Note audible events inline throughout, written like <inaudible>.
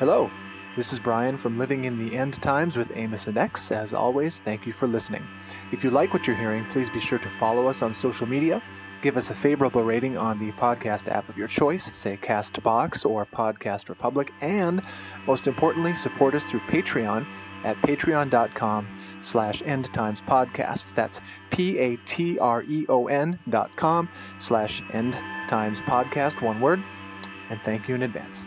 Hello, this is Brian from Living in the End Times with Amos and X. As always, thank you for listening. If you like what you're hearing, please be sure to follow us on social media. Give us a favorable rating on the podcast app of your choice, say Castbox or Podcast Republic, and most importantly, support us through Patreon at patreon.com slash endtimespodcast. That's P-A-T-R-E-O-N dot com slash endtimespodcast, one word. And thank you in advance.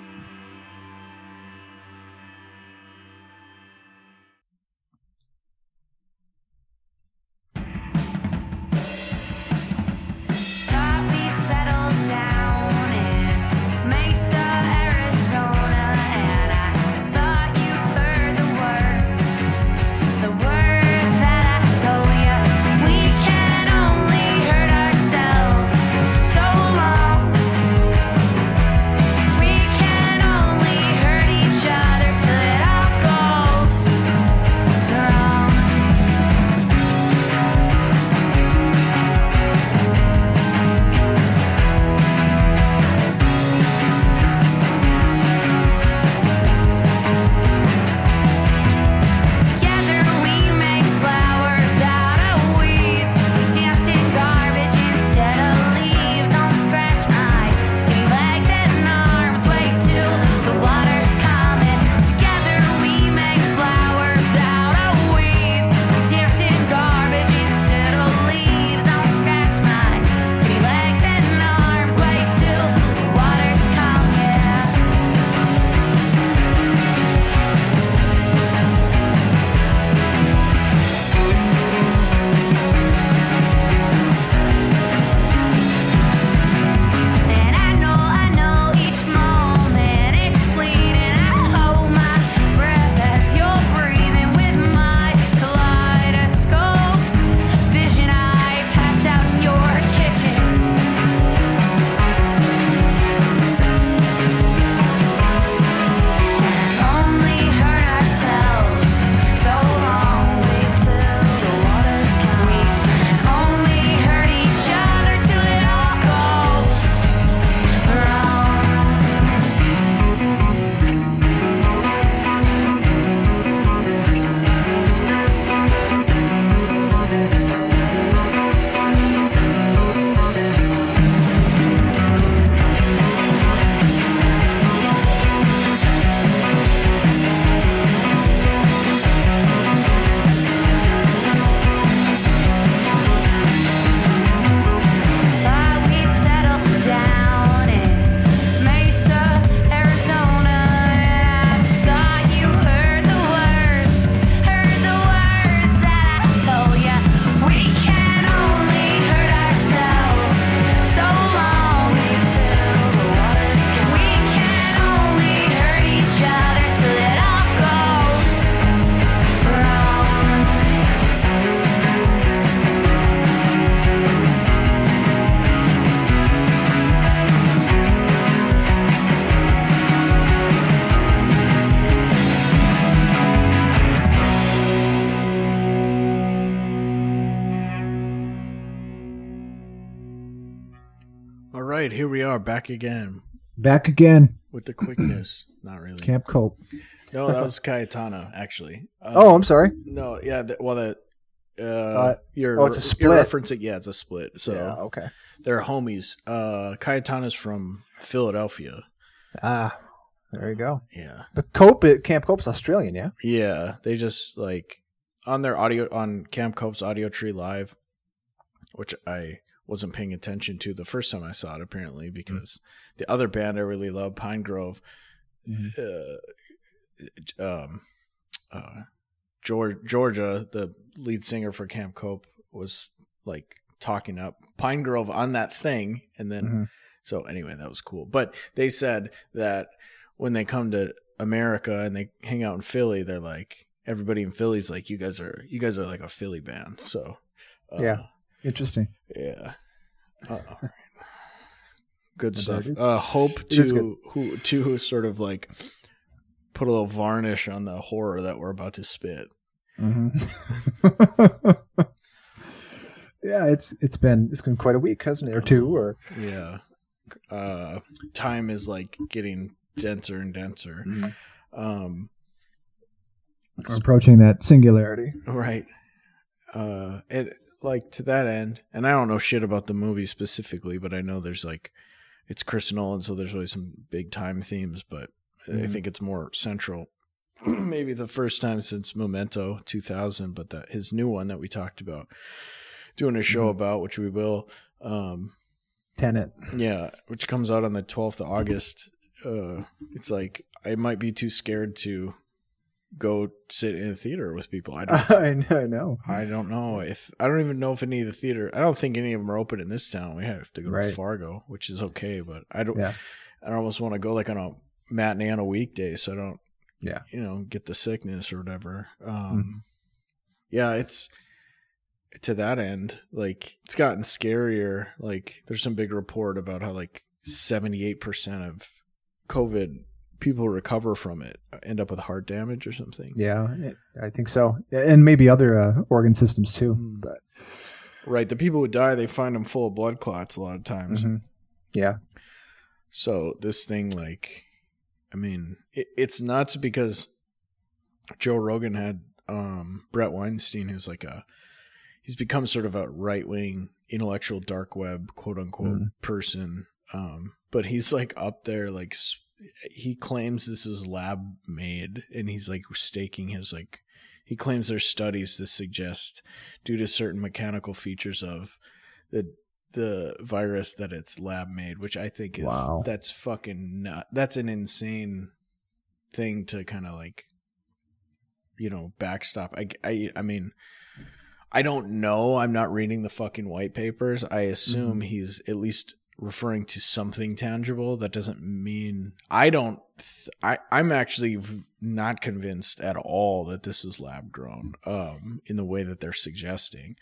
Back again Back again, with the quickness. <clears throat> Not really. Camp Cope. No, that was Cayetana actually. Um, oh, I'm sorry. No, yeah. Well, the uh, Uh, you're oh, it's a You're referencing, yeah, it's a split. So yeah, okay. they're homies. Uh, Cayetana's from Philadelphia. Ah, there you go. Yeah, But Cope, Camp Cope's Australian, yeah. yeah. They just like on their audio on Camp Cope's Audiotree Live, which I wasn't paying attention to the first time I saw it. Apparently, because the other band I really love, Pinegrove, uh, um, uh, George, Georgia, the lead singer for Camp Cope, was like talking up Pinegrove on that thing, and then Mhm. so anyway, that was cool. But they said that when they come to America and they hang out in Philly, they're like everybody in Philly's like you guys are you guys are like a Philly band. So uh, Yeah. Interesting. yeah. Uh, all right. <laughs> Good stuff. Uh, hope to who to sort of like put a little varnish on the horror that we're about to spit. hmm <laughs> yeah, it's it's been it's been quite a week, hasn't it, or two, or Yeah. Uh, time is like getting denser and denser. Um, We're approaching that singularity. Right. Uh and like to that end, and I don't know shit about the movie specifically, but I know there's like it's Chris Nolan, so there's always some big time themes, but I Mhm. think it's more central. <clears throat> Maybe the first time since Memento 2000, but that his new one that we talked about doing a show Mhm. about, which we will. Um, Tenet. yeah, which comes out on the 12th of August. Uh, it's like I might be too scared to go sit in a theater with people. I <laughs> don't I know. I know. I don't know if I don't even know if any of the theater. I don't think any of them are open in this town. We have to go to Fargo, which is okay, but I don't. Yeah. I don't almost want to go like on a matinee on a weekday, so I don't. Yeah. You know, get the sickness or whatever. Um, Mhm. Yeah, it's to that end. Like it's gotten scarier. Like there's some big report about how like 78 percent of COVID people recover from it end up with heart damage or something. Yeah, I think so, and maybe other uh, organ systems too. Mm. But Right. The people who die, they find them full of blood clots a lot of times. mhm. yeah, So this thing, like, I mean, it, it's nuts because Joe Rogan had um, Bret Weinstein, who's like a, he's become sort of a right wing intellectual dark web quote unquote Mhm. person. Um, but he's like up there, like he claims this is lab made, and he's like staking his like. He claims there's studies that suggest, due to certain mechanical features of the the virus, that it's lab made, which I think is Wow. that's fucking nut. That's an insane thing to kind of like, you know, backstop. I, I, I mean, I don't know. I'm not reading the fucking white papers. I assume mm-hmm. he's at least referring to something tangible. That doesn't mean I don't. Th- I I'm actually v- not convinced at all that this was lab grown. Um, in the way that they're suggesting,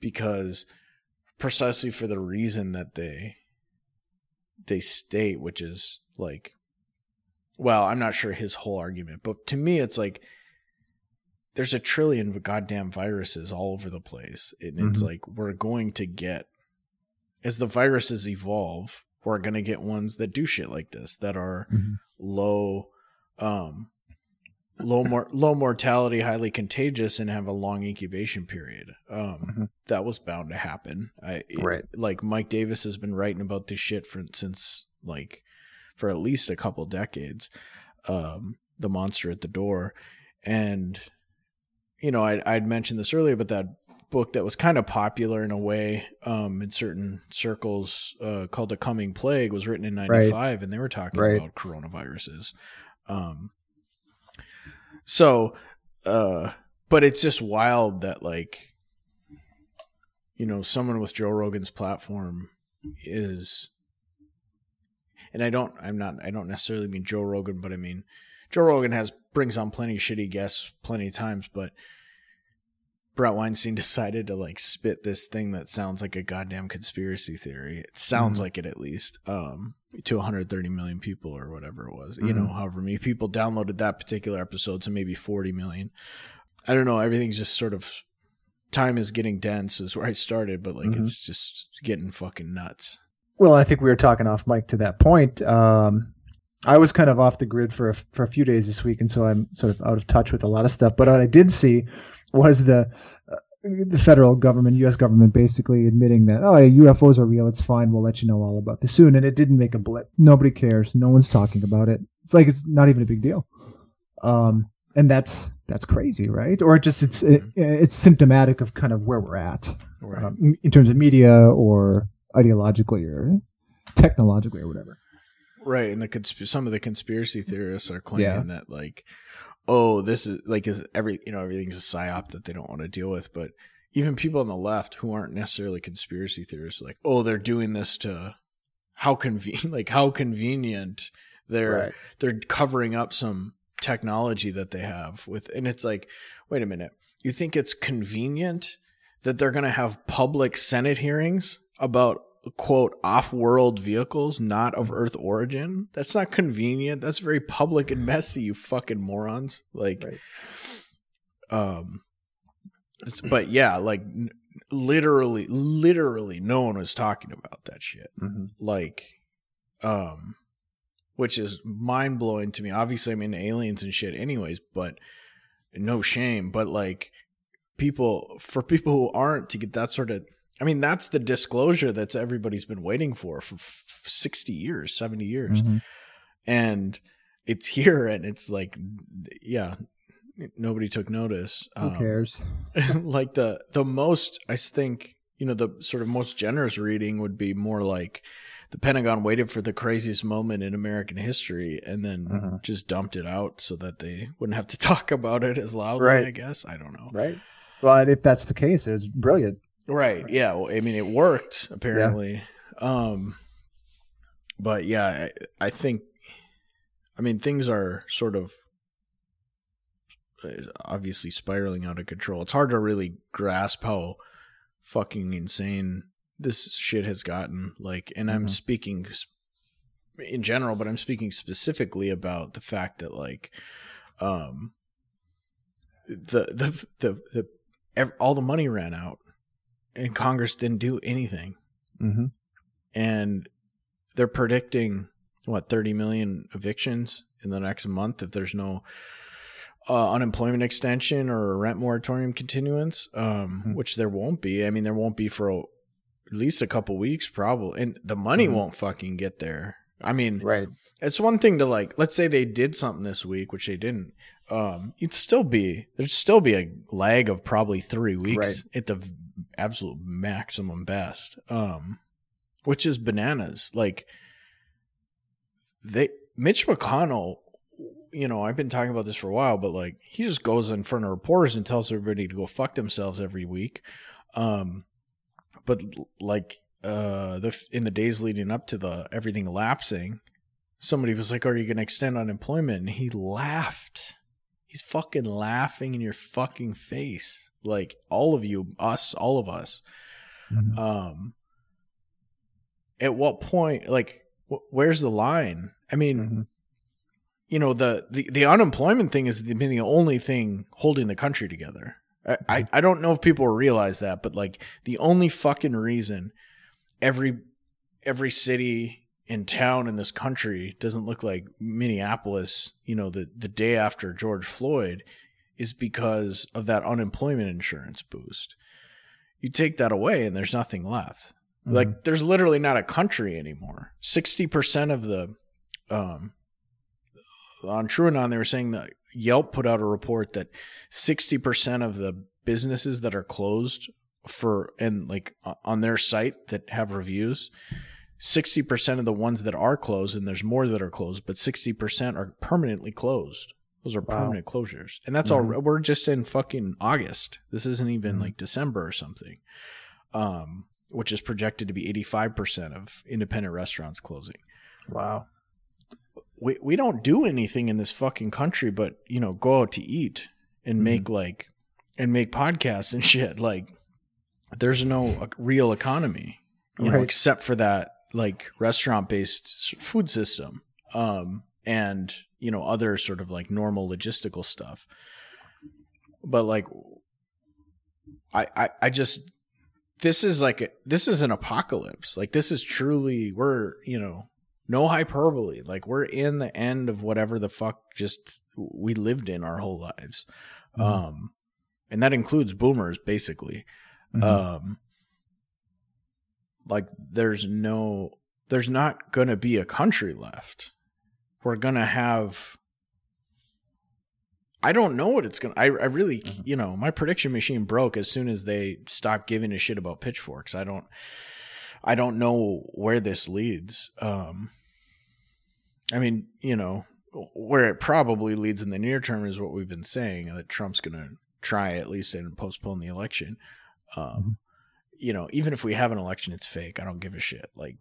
because precisely for the reason that they they state, which is like, well, I'm not sure his whole argument, but to me, it's like there's a trillion goddamn viruses all over the place, and it's Mhm. like we're going to get as the viruses evolve, we're going to get ones that do shit like this that are Mhm. low, um, low more <laughs> low mortality, highly contagious, and have a long incubation period. Um, Mhm. that was bound to happen. I it- Right. like Mike Davis has been writing about this shit for since like for at least a couple decades. Um, the monster at the door, and you know, I I'd mentioned this earlier, but that book that was kind of popular in a way um, in certain circles uh, called The Coming Plague was written in Right. 95 and they were talking Right. about coronaviruses. Um, so, uh, but it's just wild that like, you know, someone with Joe Rogan's platform is, and I don't, I'm not, I don't necessarily mean Joe Rogan, but I mean, Joe Rogan has brings on plenty of shitty guests plenty of times, but Bret Weinstein <laughs> decided to like spit this thing that sounds like a goddamn conspiracy theory. It sounds Mhm. like it at least. Um, to 130 million people or whatever it was. You know, Mhm. however many people downloaded that particular episode, so maybe 40 million. I don't know. Everything's just sort of time is getting dense is where I started, but like Mhm. it's just getting fucking nuts. Well, I think we were talking off mic to that point. Um, I was kind of off the grid for a, for a few days this week, and so I'm sort of out of touch with a lot of stuff. But what I did see was the uh, the federal government, U.S. government, basically admitting that oh, UFOs are real. It's fine. We'll let you know all about this soon. And it didn't make a blip. Nobody cares. No one's talking about it. It's like it's not even a big deal. Um, and that's that's crazy, right? Or it just it's it, it's symptomatic of kind of where we're at Right. um, in terms of media or ideologically or technologically or whatever. Right, and the consp- some of the conspiracy theorists are claiming Yeah. that like, oh, this is like is every you know everything's a psyop that they don't want to deal with. But even people on the left who aren't necessarily conspiracy theorists, like, oh, they're doing this to how convenient, <laughs> like how convenient they're they're covering up some technology that they have with, and it's like, wait a minute, you think it's convenient that they're going to have public Senate hearings about quote off-world vehicles not of earth origin that's not convenient that's very public and messy you fucking morons like Right. um but yeah like n- literally literally no one was talking about that shit Mm-hmm. like um which is mind blowing to me. Obviously, I'm into aliens and shit, anyways, but no shame. But like people, for people who aren't to get that sort of, I mean, that's the disclosure that's everybody's been waiting for for f- 60 years, 70 years. Mhm. And it's here and it's like, yeah, nobody took notice. Who Um, cares? <laughs> like the the most I think you know the sort of most generous reading would be more like the Pentagon waited for the craziest moment in American history and then Mhm. just dumped it out so that they wouldn't have to <laughs> talk about it as loudly. Right. I guess I don't know. Right. Well, and if that's the case, it's brilliant. Right. Yeah. Well, I mean, it worked apparently. Um, but yeah, I, I think, I mean, things are sort of uh, obviously spiraling out of control. It's hard to really grasp how fucking insane this shit has gotten. Like, and I'm Mhm. speaking in general, but I'm speaking specifically about the fact that like, um, the the the the all the money ran out, and Congress didn't do anything, hmm and they're predicting what 30 million evictions in the next month if there's no uh, unemployment extension or rent moratorium continuance, um, Mhm. which there won't be. I mean, there won't be for a, at least a couple weeks, probably, and the money Mhm. won't fucking get there. I mean, Right. it's one thing to like, let's say they did something this week, which they didn't. Um, it'd still be there'd still be a lag of probably three weeks at the absolute maximum best. Um, which is bananas. Like they Mitch McConnell, you know, I've been talking about this for a while, but like he just goes in front of reporters and tells everybody to go fuck themselves every week. Um, but like uh the in the days leading up to the everything lapsing, somebody was like, "Are you going to extend unemployment?" And he laughed. He's fucking laughing in your fucking face, like all of you, us, all of us. Mhm. Um, at what point, like, wh- where's the line? I mean, Mhm. you know, the, the the unemployment thing has been the only thing holding the country together. I, I, I don't know if people realize that, but like the only fucking reason every every city and town in this country doesn't look like Minneapolis, you know, the the day after George Floyd is because of that unemployment insurance boost. You take that away and there's nothing left. Mhm. Like there's literally not a country anymore. 60% of the um on TrueAnon they were saying that Yelp put out a report that 60% of the businesses that are closed for and like on their site that have reviews 60% of the ones that are closed and there's more that are closed but 60% are permanently closed those are Wow. permanent closures and that's Mhm. all we're just in fucking august this isn't even Mhm. like december or something um which is projected to be 85% of independent restaurants closing Wow. we we don't do anything in this fucking country but you know go out to eat and Mhm. make like and make podcasts and <laughs> shit like there's no uh, real economy you know except for that like restaurant based food system um and you know other sort of like normal logistical stuff. But like i i, I just this is like a, this is an apocalypse. Like this is truly we're you know no hyperbole. Like we're in the end of whatever the fuck just we lived in our whole lives. Mhm. um and that includes boomers basically. Mhm. um like there's no there's not gonna be a country left. We're gonna have i don't know what it's gonna i, I really Mhm. you know my prediction machine broke as soon as they stopped giving a shit about pitchforks. I don't i don't know where this leads um i mean you know where it probably leads in the near term is what we've been saying that trump's gonna try at least and postpone the election um you know even if we have an election it's fake i don't give a shit like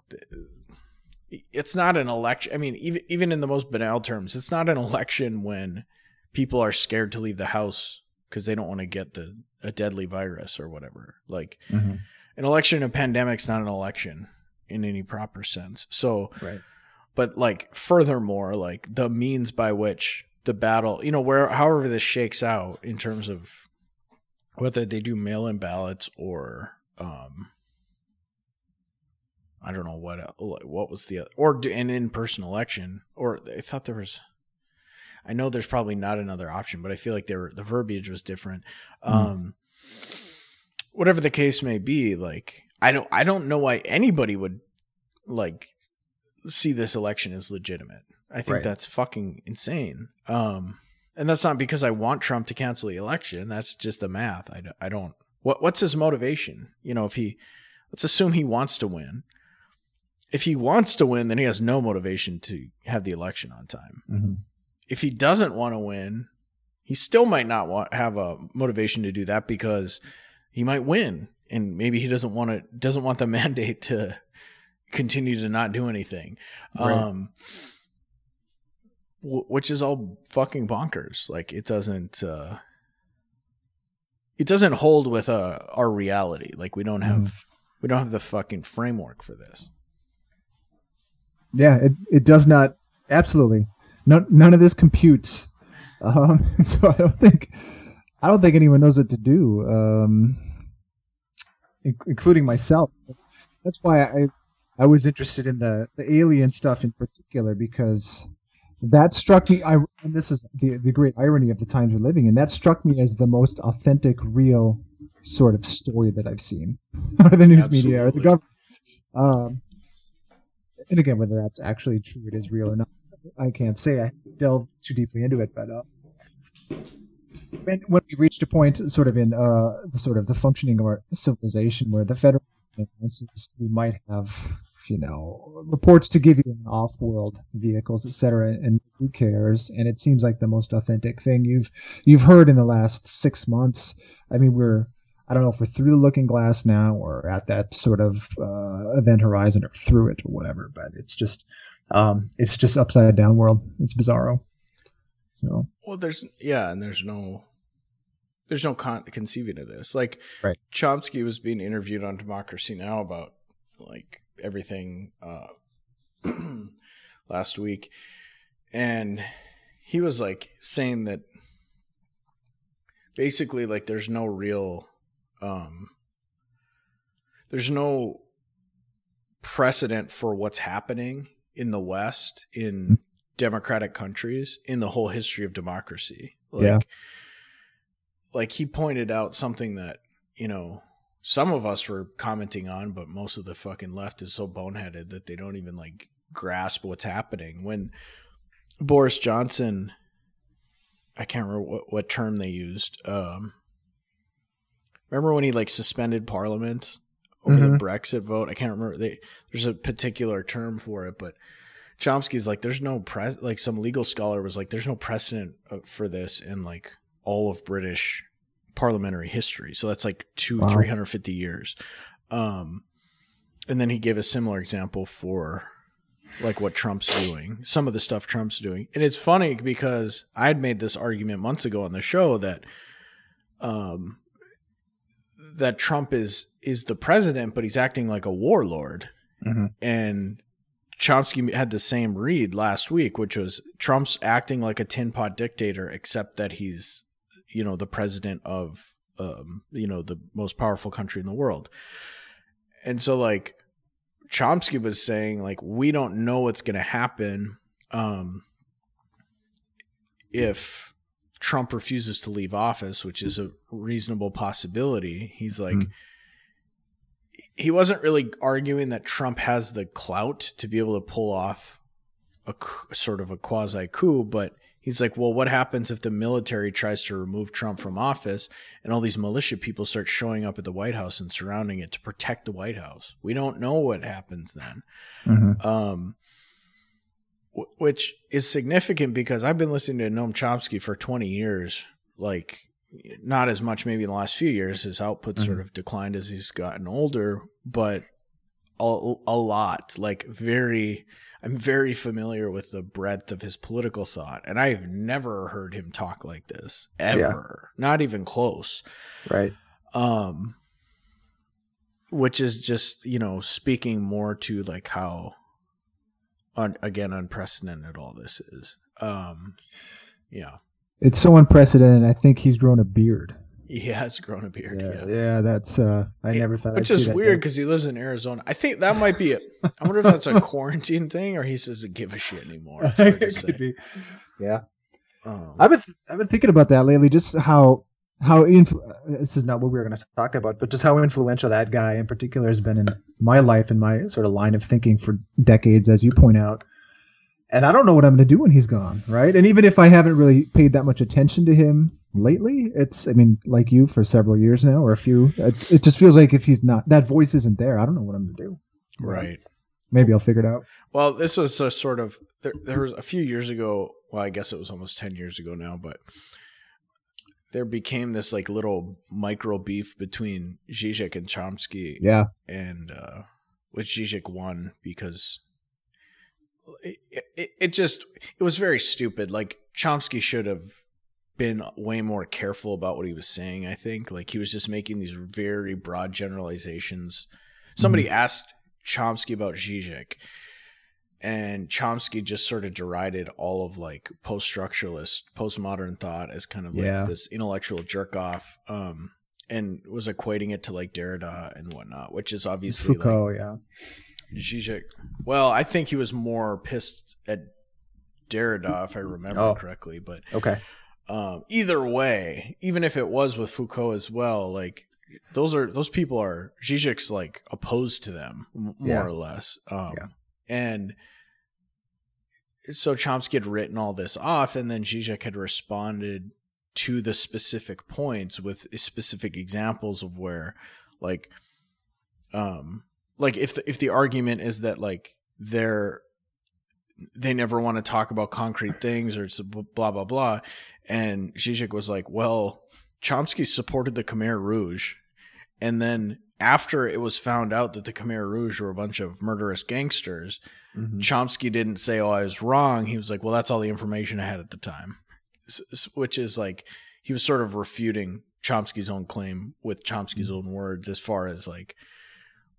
it's not an election i mean even even in the most banal terms it's not an election when people are scared to leave the house because they don't want to get the a deadly virus or whatever like Mhm. an election in a pandemic's not an election in any proper sense so Right. but like furthermore like the means by which the battle you know where however this shakes out in terms of whether they do mail-in ballots or um I don't know what what was the or do an in person election or I thought there was. I know there's probably not another option, but I feel like there the verbiage was different. Mhm. Um, whatever the case may be, like I don't I don't know why anybody would like see this election as legitimate. I think Right. that's fucking insane. Um, and that's not because I want Trump to cancel the election. That's just the math. I, I don't. What what's his motivation? You know, if he let's assume he wants to win. If he wants to win, then he has no motivation to have the election on time. Mhm. If he doesn't want to win, he still might not want have a motivation to do that because he might win and maybe he doesn't want to doesn't want the <laughs> mandate to continue to not do anything. Right. Um which is all fucking bonkers. Like it doesn't uh it doesn't hold with uh our reality. Like we don't have we don't have the fucking framework for this. Yeah, it, it does not absolutely. No, none of this computes. Um, <laughs> so I don't think I don't think anyone knows what to do, um, in- including myself. That's why I I was interested in the the alien stuff in particular because that struck me. I and this is the the great irony of the times we're living in. That struck me as the most authentic, real sort of story that I've seen, <laughs> or the news media or the government. Um, and again, whether that's actually true, it is real or not, I can't say. I delved too deeply into it, but uh, when, when we reached a point, sort of in uh, the sort of the functioning of our civilization, where the federal we might have, you know, reports to give you off-world vehicles, etc., and who cares? And it seems like the most authentic thing you've you've heard in the last six months. I mean, we're I don't know if we're through the looking glass now or at that sort of uh, event horizon or through it or whatever, but it's just um, it's just upside down world. It's bizarro. So Well, there's yeah, and there's no there's no con- conceiving of this. Like Right. Chomsky was being interviewed on Democracy Now about like everything uh <clears throat> last week and he was like saying that basically like there's no real um there's no precedent for what's happening in the west in democratic countries in the whole history of democracy like Yeah. like he pointed out something that you know some of us were commenting on but most of the fucking left is so boneheaded that they don't even like grasp what's happening. When boris johnson i can't remember what, what term they used um remember when he like suspended parliament over the Mhm. brexit vote? I can't remember. They there's a particular term for it but chomsky's like there's no pre like some legal scholar was like there's no precedent uh, for this in like all of british parliamentary history so that's like two Wow. 350 years um and then he gave a similar example for like what trump's doing some of the stuff trump's doing and it's funny because i had made this argument months ago on the show that um that trump is is the president but he's acting like a warlord Mhm. and Chomsky had the same read last week, which was Trump's acting like a tin pot dictator, except that he's, you know, the president of, um, you know, the most powerful country in the world. And so, like, Chomsky was saying, like, we don't know what's going to happen um, if Trump refuses to leave office, which is a reasonable possibility. He's like, Mhm. he wasn't really arguing that Trump has the clout to be able to pull off a sort of a quasi coup, but he's like, well, what happens if the military tries to remove Trump from office and all these militia people start showing up at the White House and surrounding it to protect the White House? We don't know what happens then. Mhm. Um, wh- which is significant because I've been listening to Noam Chomsky for 20 years, like not as much maybe in the last few years. His output sort of declined as he's gotten older, but a, a lot, like very, I'm very familiar with the breadth of his political thought, and I've never heard him talk like this ever, not even close right. um which is just you know speaking more to like how un, again unprecedented all this is um yeah It's so unprecedented. I think he's grown a beard. <laughs> He has grown a beard. Yeah, Yeah. yeah, that's. uh I It- never thought. Which I'd is weird because he lives in Arizona. I think that might be it. I wonder if that's a <laughs> quarantine thing or he doesn't give a shit anymore. <laughs> It's hard to it could be. Yeah, Um, I've been I've been thinking about that lately. Just how how influ- this is not what we were going to talk about, but just how influential that guy in particular has been in my life and my sort of line of thinking for decades, as you point out. And I don't know what I'm going to do when he's gone, right? And even if I haven't really paid that much attention to him lately, it's I mean, like you for several years now or a few, it, it just feels like if he's not that voice isn't there, I don't know what I'm to do. right. Maybe I'll figure it out. Well, this was a sort of there, there was a few years ago. Well, I guess it was almost ten years ago now, but there became this like little micro beef between Zizek and Chomsky, Yeah, and uh, which Zizek won because it, it, it just it was very stupid. Like Chomsky should have been way more careful about what he was saying. I think like he was just making these very broad generalizations. Somebody asked Chomsky about Zizek, and Chomsky just sort of derided all of like post-structuralist, postmodern thought as kind of like Yeah. this intellectual jerk off. Um, and was equating it to like Derrida and whatnot, which is obviously like yeah, Zizek. Well, I think he was more pissed at Derrida, if I remember Oh. correctly. But okay. Um, either way, even if it was with Foucault as well, like those are those people are Zizek's like opposed to them more Yeah. or less. Um, Yeah. and so Chomsky had written all this off, and then Zizek had responded to the specific points with specific examples of where, like, um, like if the, if the argument is that like they're they never want to talk about concrete things or it's blah blah blah, and Zizek was like, well, Chomsky supported the Khmer Rouge, and then after it was found out that the Khmer Rouge were a bunch of murderous gangsters, Mhm. Chomsky didn't say, "Oh, I was wrong." He was like, "Well, that's all the information I had at the time," which is like he was sort of refuting Chomsky's own claim with Chomsky's own words, as far as like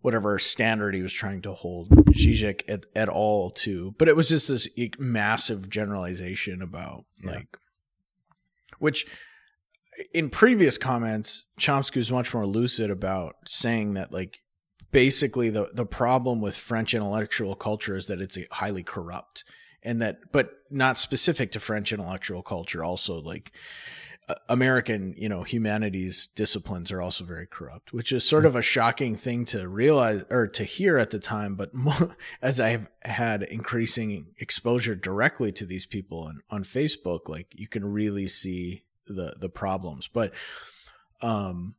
whatever standard he was trying to hold Zizek at, at all to. But it was just this massive generalization about Yeah. like, which in previous comments, Chomsky was much more lucid about saying that like basically the the problem with French intellectual culture is that it's highly corrupt and that but not specific to French intellectual culture also like American, you know, humanities disciplines are also very corrupt, which is sort of a shocking thing to realize or to hear at the time. But <laughs> more, as I've had increasing exposure directly to these people on, on Facebook, like you can really see the the problems. But um,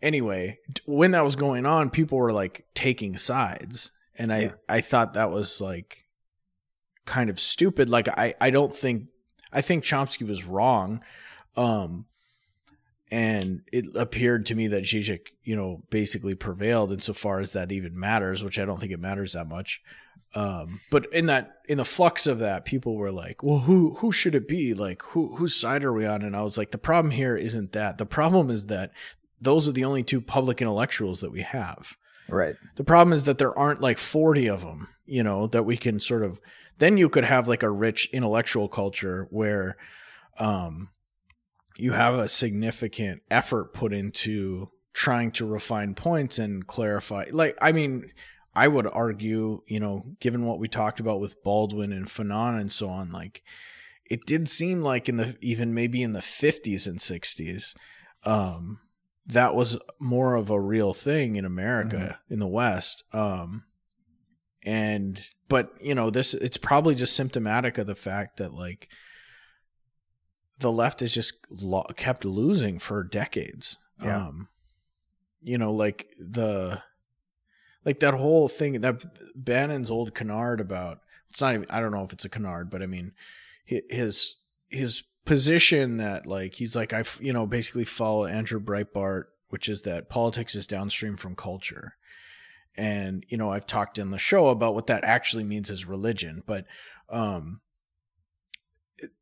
anyway, when that was going on, people were like taking sides, and I Yeah. I thought that was like kind of stupid. Like I I don't think I think Chomsky was wrong. Um and it appeared to me that Zizek, you know, basically prevailed insofar as that even matters, which I don't think it matters that much. Um, but in that in the flux of that, people were like, "Well, who who should it be? Like, who whose side are we on?" And I was like, "The problem here isn't that. The problem is that those are the only two public intellectuals that we have. Right. The problem is that there aren't like 40 of them, you know, that we can sort of then you could have like a rich intellectual culture where um you have a significant effort put into trying to refine points and clarify like I mean I would argue, you know, given what we talked about with Baldwin and Fanon and so on, like it did seem like in the even maybe in the 50s and 60s um that was more of a real thing in America in the West. Um, and but you know this it's probably just symptomatic of the fact that like the left has just lo- kept losing for decades. Yeah. Um, you know, like the like that whole thing that Bannon's old canard about it's not even I don't know if it's a canard, but I mean his his position that like he's like I you know basically follow Andrew Breitbart, which is that politics is downstream from culture. And you know, I've talked in the show about what that actually means as religion, but um it-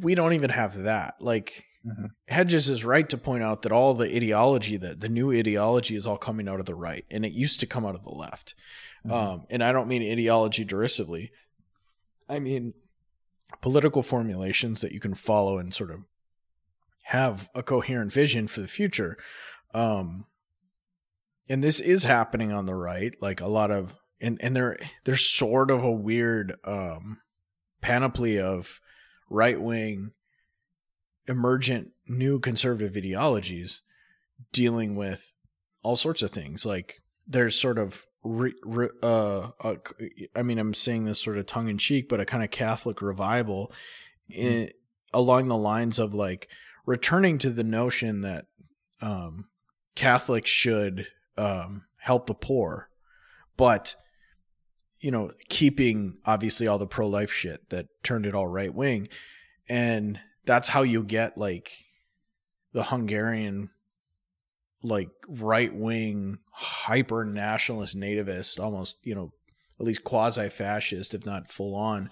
we don't even have that. Like Mhm. Hedges is right to point out that all the ideology that the new ideology is all coming out of the right and it used to come out of the left. Mhm. Um, and I don't mean ideology derisively. I mean political formulations that you can follow and sort of have a coherent vision for the future. Um, and this is happening on the right, like a lot of, and and there there's sort of a weird um, panoply of right wing, emergent new conservative ideologies dealing with all sorts of things. Like there's sort of re, re, uh, uh, I mean, I'm saying this sort of tongue in cheek, but a kind of Catholic revival in along the lines of like returning to the notion that um, Catholics should um, help the poor, but you know, keeping obviously all the pro life shit that turned it all right wing, and that's how you get like the Hungarian like right wing hyper nationalist nativist almost you know at least quasi fascist if not full on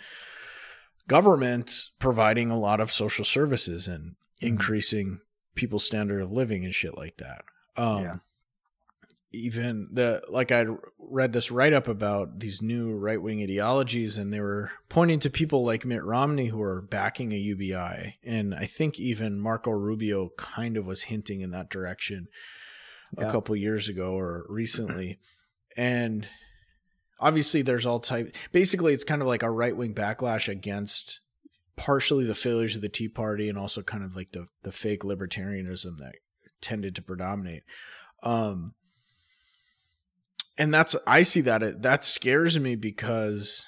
government providing a lot of social services and increasing people's standard of living and shit like that. Um Yeah. Even the like i read this write up about these new right wing ideologies and they were pointing to people like mitt romney who are backing a ubi and i think even marco rubio kind of was hinting in that direction a couple years ago or recently. And obviously there's all type basically it's kind of like a right-wing backlash against partially the failures of the tea party and also kind of like the the fake libertarianism that tended to predominate. Um and that's i see that that scares me because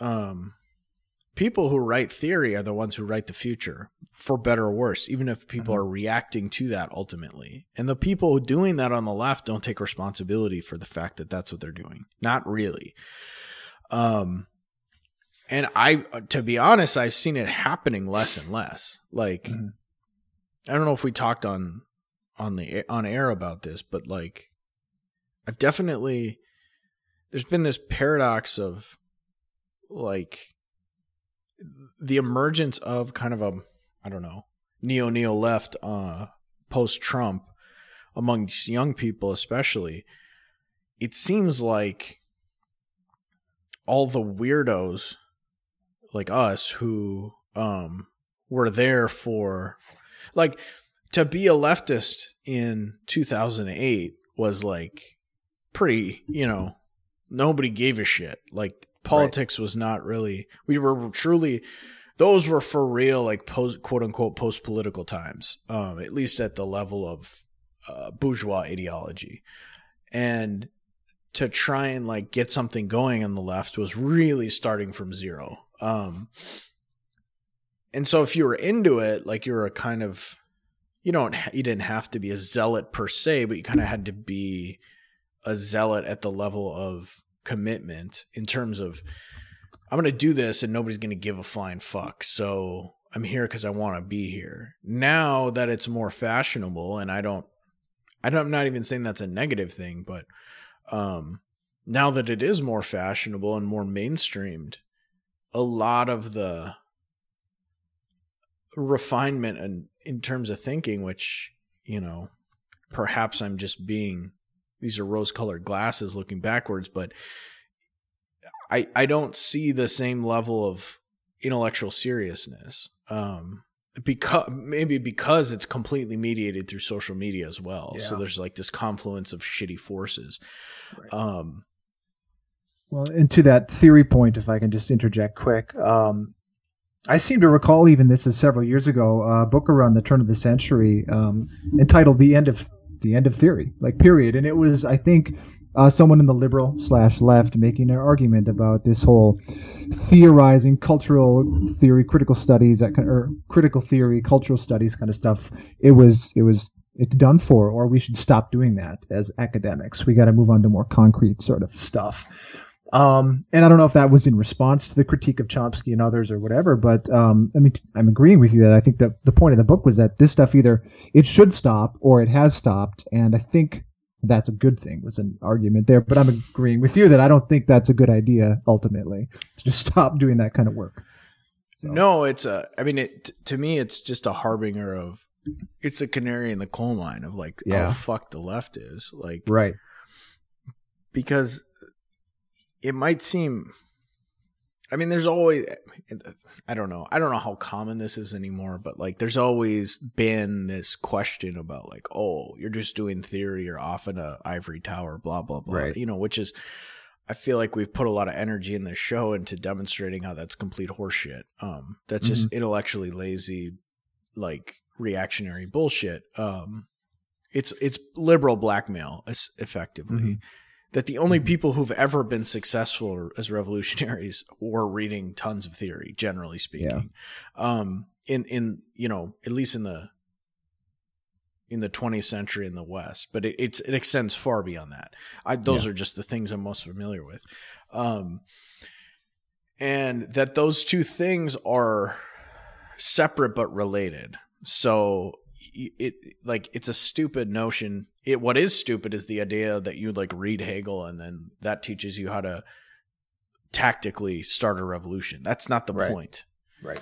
um people who write theory are the ones who write the future for better or worse even if people Mhm. are reacting to that ultimately and the people doing that on the left don't take responsibility for the fact that that's what they're doing not really um and i to be honest i've seen it happening less and less like Mhm. i don't know if we talked on on the on air about this but like i've definitely there's been this paradox of like the emergence of kind of a I don't know neo neo left uh, post Trump among young people especially. It seems like all the weirdos like us who um were there for like to be a leftist in 2008 was like pretty you know nobody gave a shit. Like politics was not really we were truly those were for real like post quote unquote post political times um at least at the level of uh, bourgeois ideology. And to try and like get something going on the left was really starting from zero. Um and so if you were into it like you're a kind of you don't you didn't have to be a zealot per se but you kind of had to be a zealot at the level of commitment in terms of I'm going to do this and nobody's going to give a flying fuck. So I'm here because I want to be here. Now that it's more fashionable, and I don't, I don't, I'm not even saying that's a negative thing, but um, now that it is more fashionable and more mainstreamed, a lot of the refinement and in terms of thinking, which you know, perhaps I'm just being these are rose colored glasses looking backwards, but I I don't see the same level of intellectual seriousness. Um because maybe because it's completely mediated through social media as well. So there's like this confluence of shitty forces. Right. Um Well, and to that theory point, if I can just interject quick, um, I seem to recall even this is several years ago, a book around the turn of the century um, entitled "The End of the End of Theory," like period, and it was I think uh, someone in the liberal slash left making an argument about this whole theorizing, cultural theory, critical studies, that kind or critical theory, cultural studies kind of stuff. It was it was it's done for, or we should stop doing that as academics. We got to move on to more concrete sort of stuff. Um, and I don't know if that was in response to the critique of Chomsky and others or whatever, but um, I mean, I'm agreeing with you that I think that the point of the book was that this stuff either it should stop or it has stopped, and I think that's a good thing was an argument there. But I'm agreeing with you that I don't think that's a good idea ultimately to just <laughs> stop doing that kind of work. So- no, it's a I mean it to me it's just a harbinger of it's a canary in the coal mine of like Yeah. how fuck the left is. Like Right. because it might seem I mean, there's always, I don't know, I don't know how common this is anymore, but like, there's always been this question about like, oh, you're just doing theory, you're off in a ivory tower, blah blah blah, Right. you know, which is, I feel like we've put a lot of energy in this show into demonstrating how that's complete horseshit. Um, that's just intellectually lazy, like reactionary bullshit. Um, it's it's liberal blackmail, effectively Mhm. That the only Mhm. people who've ever been successful as revolutionaries <laughs> were reading tons of theory, generally speaking. Um, in in you know at least in the in the 20th century in the West, but it, it's it extends far beyond that. I, those Yeah. are just the things I'm most familiar with, um, and that those two things are separate but related. So it like it's a stupid notion. It what is stupid is the idea that you like read Hegel and then that teaches you how to tactically start a revolution. That's not the Right. point. Right.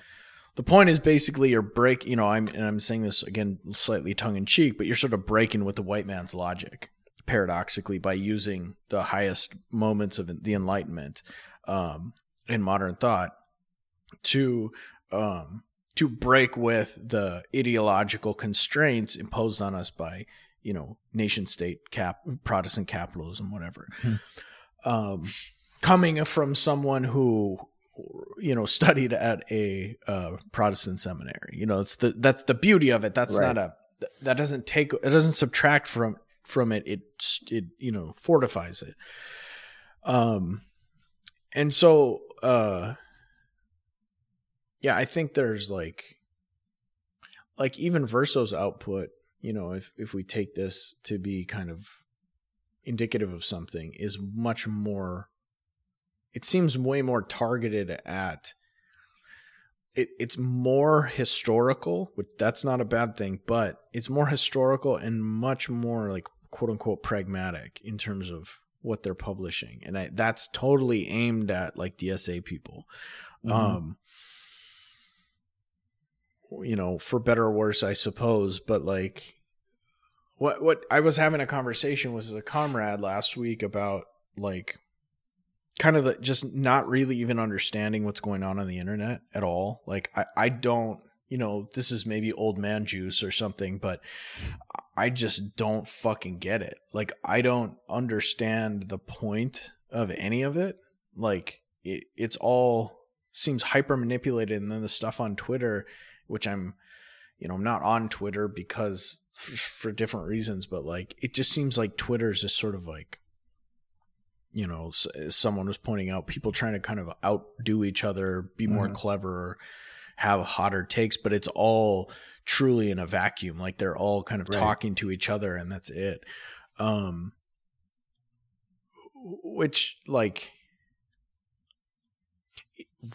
The point is basically you're break. You know, I'm and I'm saying this again slightly tongue in cheek, but you're sort of breaking with the white man's logic, paradoxically, by using the highest moments of the Enlightenment um, in modern thought to um, to break with the ideological constraints imposed on us by you know nation state cap Protestant capitalism, whatever. Hmm. Um, coming from someone who you know <laughs> studied at a uh, Protestant seminary, you know it's the that's the beauty of it. That's Right. not a that doesn't take it doesn't subtract from from it. It it you know fortifies it. Um, and so uh yeah i think there's like like even verso's output you know if if we take this to be kind of indicative of something is much more it seems way more targeted at it, it's more historical which that's not a bad thing but it's more historical and much more like quote unquote pragmatic in terms of what they're publishing and I, that's totally aimed at like dsa people Mhm. um you know for better or worse i suppose but like what what i was having a conversation with a comrade last week about like kind of the, just not really even understanding what's going on on the internet at all. Like i i don't you know this is maybe old man juice or something but i just don't fucking get it. Like i don't understand the point of any of it. Like it, it's all seems hyper manipulated and then the stuff on twitter which i'm you know i'm not on twitter because for different reasons but like it just seems like twitter is just sort of like you know someone was pointing out people trying to kind of outdo each other be more Mhm. clever have hotter takes but it's all truly in a vacuum like they're all kind of Right. talking to each other and that's it um which like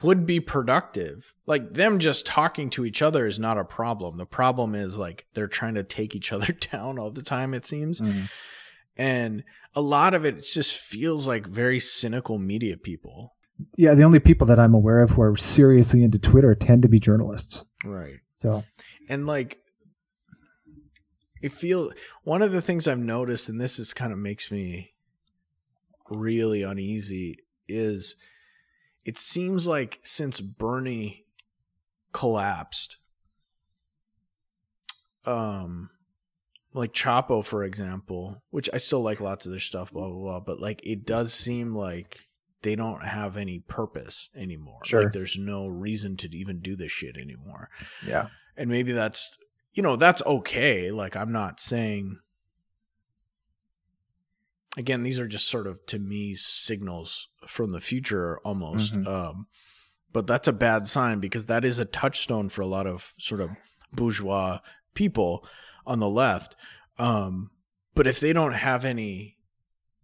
would be productive. Like them just talking to each other is not a problem. The problem is like they're trying to take each <laughs> other down all the time, it seems. Mhm. And a lot of it just feels like very cynical media people. Yeah, the only people that I'm aware of who are seriously into Twitter tend to be journalists. Right. So And like it feels one of the things I've noticed, and this is kind of makes me really uneasy, is it seems like since Bernie collapsed, um like Chapo, for example, which I still like lots of their stuff, blah blah blah, but like it does seem like they don't have any purpose anymore. Sure. Like there's no reason to even do this shit anymore yeah, and maybe that's you know that's okay like i'm not saying again these are just sort of to me signals from the future almost Mhm. um but that's a bad sign because that is a touchstone for a lot of sort of bourgeois people on the left um but if they don't have any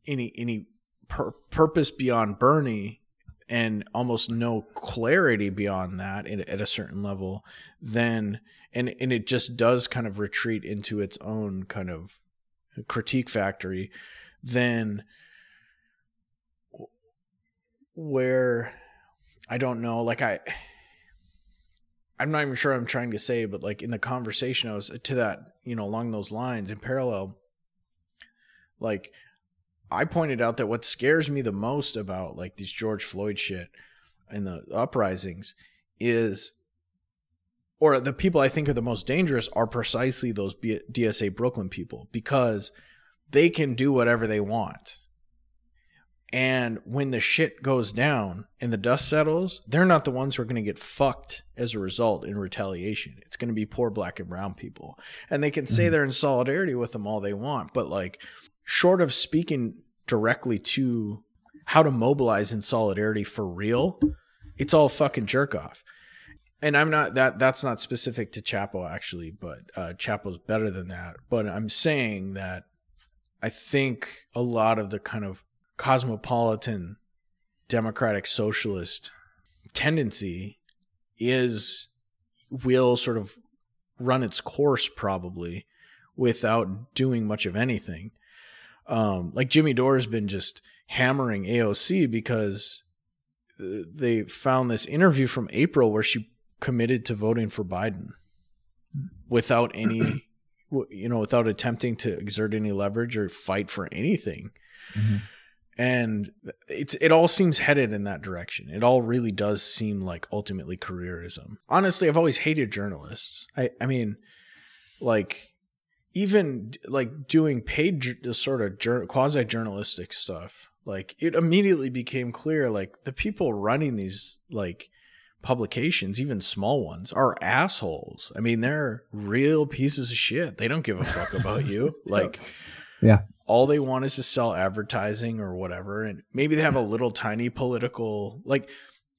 any any pur- purpose beyond bernie and almost no clarity beyond that at, at a certain level then and and it just does kind of retreat into its own kind of critique factory then where i don't know like i i'm not even sure i'm trying to say but like in the conversation i was uh, to that you know along those lines in parallel like i pointed out that what scares me the most about like this george floyd shit and the uprisings is or the people I think are the most dangerous are precisely those B- DSA Brooklyn people because they can do whatever they want. And when the shit goes down and the dust settles, they're not the ones who are going to get fucked as a result in retaliation. It's going to be poor black and brown people. And they can say Mhm. they're in solidarity with them all they want, but like short of speaking directly to how to mobilize in solidarity for real, it's all fucking jerk off. And I'm not that that's not specific to Chapo actually, but uh Chapo's better than that. But I'm saying that I think a lot of the kind of cosmopolitan democratic socialist tendency is will sort of run its course probably without doing much of anything. Um, like Jimmy Dore has been just hammering AOC because uh, they found this interview from April where she committed to voting for Biden without any, <clears throat> you know, without attempting to exert any leverage or fight for anything. Mhm. And it's it all seems headed in that direction. It all really does seem like ultimately careerism. Honestly, I've always hated journalists. I I mean, like even like doing paid sort of jur- quasi journalistic stuff like it immediately became clear like the people running these like publications even small ones are assholes. I mean they're real pieces of shit. They don't give a fuck about you. <laughs> Like Yeah. all they want is to sell advertising or whatever and maybe they have a little tiny political like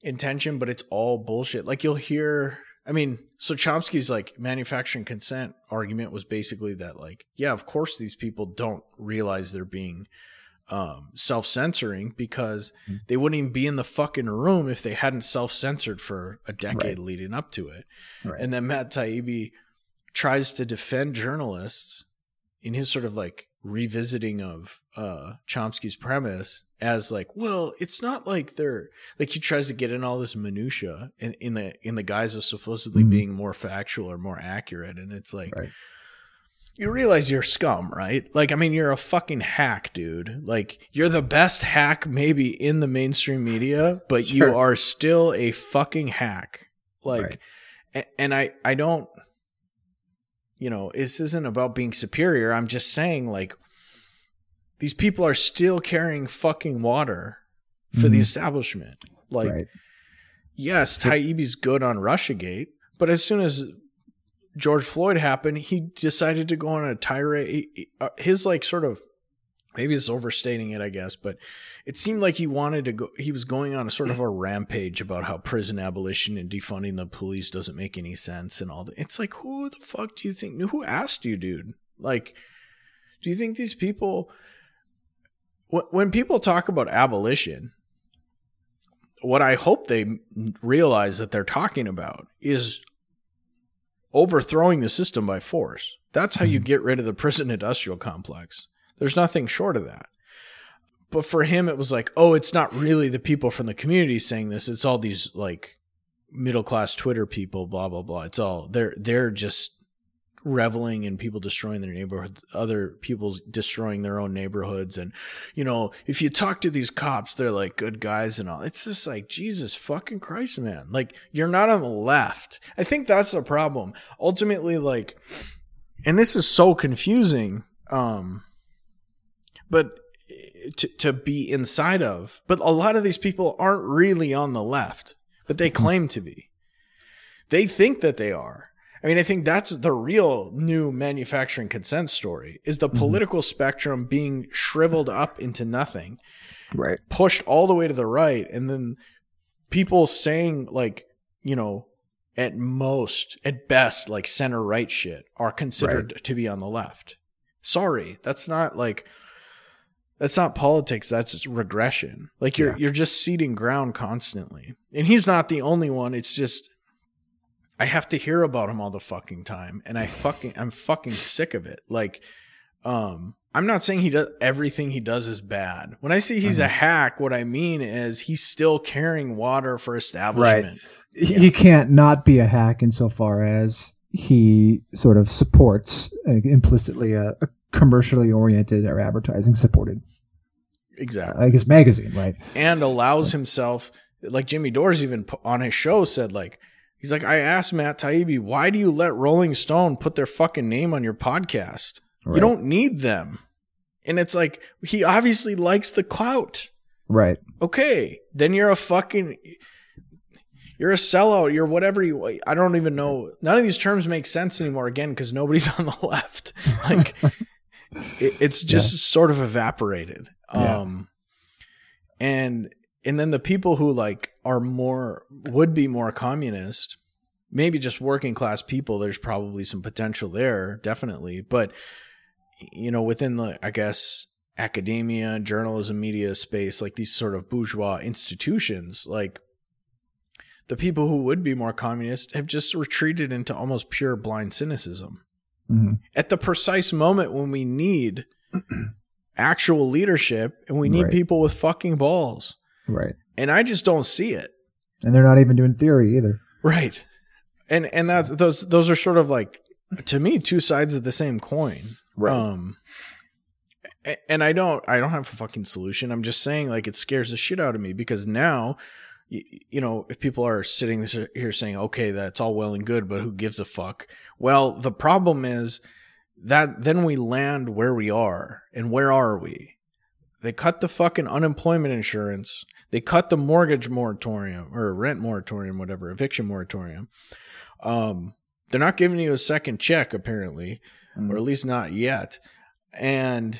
intention but it's all bullshit. Like you'll hear I mean, so Chomsky's like manufacturing consent argument was basically that like, yeah, of course these people don't realize they're being um, self-censoring because Mhm. they wouldn't even be in the fucking room if they hadn't self-censored for a decade Right. leading up to it. Right. And then Matt Taibbi tries to defend journalists in his sort of like revisiting of uh Chomsky's premise as like, well, it's not like they're like he tries to get in all this minutia in, in the in the guise of supposedly Mhm. being more factual or more accurate, and it's like Right. You realize you're scum, right? Like, I mean, you're a fucking hack, dude. Like, you're the best hack maybe in the mainstream media, but you are still a fucking hack. Like, Right. and I, I don't, you know, this isn't about being superior. I'm just saying, like, these people are still carrying fucking water for the Mhm. establishment. Like, right. yes, Taibbi's good on Russiagate, but as soon as George Floyd happened, he decided to go on a tirade. uh, His like sort of maybe it's overstating it, I guess, but it seemed like he wanted to go. He was going on a sort of a rampage about how prison abolition and defunding the police doesn't make any sense and all that. It's like, who the fuck do you think? Who asked you, dude? Like, do you think these people? wh- When people talk about abolition, what I hope they realize that they're talking about is overthrowing the system by force. That's how you mm-hmm. get rid of the prison <laughs> industrial complex. There's nothing short of that. But for him, it was like, oh, it's not really the people from the community saying this. It's all these like middle class Twitter people, blah blah blah. It's all they're they're just reveling in people destroying their neighborhoods, other people's destroying their own neighborhoods, and you know, if you talk to these cops, they're like good guys and all. It's just like Jesus fucking Christ, man. Like you're not on the left. I think that's the problem. Ultimately, like, and this is so confusing. Um, but to to be inside of, but a lot of these people aren't really on the left, but they claim to be. They think that they are. I mean, I think that's the real new manufacturing consent story is the Mhm. political spectrum being shriveled up into nothing, Right. pushed all the way to the right, and then people saying like, you know, at most, at best, like center right shit are considered to be on the left. Sorry, that's not like that's not politics, that's regression. Like you're Yeah. you're just ceding ground constantly. And he's not the only one. It's just I have to hear about him all the fucking time and I fucking I'm fucking sick of it. Like um I'm not saying he does everything he does is bad. When I say he's a Mhm. hack, what I mean is he's still carrying water for establishment. He, Yeah. he can't not be a hack insofar as he sort of supports uh, implicitly a, a commercially oriented or advertising supported, Exactly. I guess, magazine, right? and allows himself like Jimmy Dores even on his show said like he's like I asked Matt Taibbi why do you let Rolling Stone put their fucking name on your podcast? Right. You don't need them. And it's like he obviously likes the clout. Right. Okay, then you're a fucking you're a sellout. You're whatever you. I don't even know. None of these terms make sense anymore. Again, because nobody's <laughs> on the left. Like it, it's just sort of evaporated. Yeah. Um, and and then the people who like are more would be more communist, maybe just working class people. There's probably some potential there, definitely. But you know, within the I guess academia, journalism, media space, like these sort of bourgeois institutions, like the people who would be more communist have just retreated into almost pure blind cynicism Mhm. at the precise moment when we need <clears throat> actual leadership and we need Right. people with fucking balls. Right. And I just don't see it. And they're not even doing theory either. Right. And and that those those are sort of like to me two sides of the same coin. Right. Um and I don't I don't have a fucking solution. I'm just saying like it scares the shit out of me because now you, you know, if people are sitting here saying, "Okay, that's all well and good, but who gives a fuck?" Well, the problem is that then we land where we are. And where are we? They cut the fucking unemployment insurance. They cut the mortgage moratorium or rent moratorium, whatever, eviction moratorium. Um, they're not giving you a second check, apparently, Mm. or at least not yet. And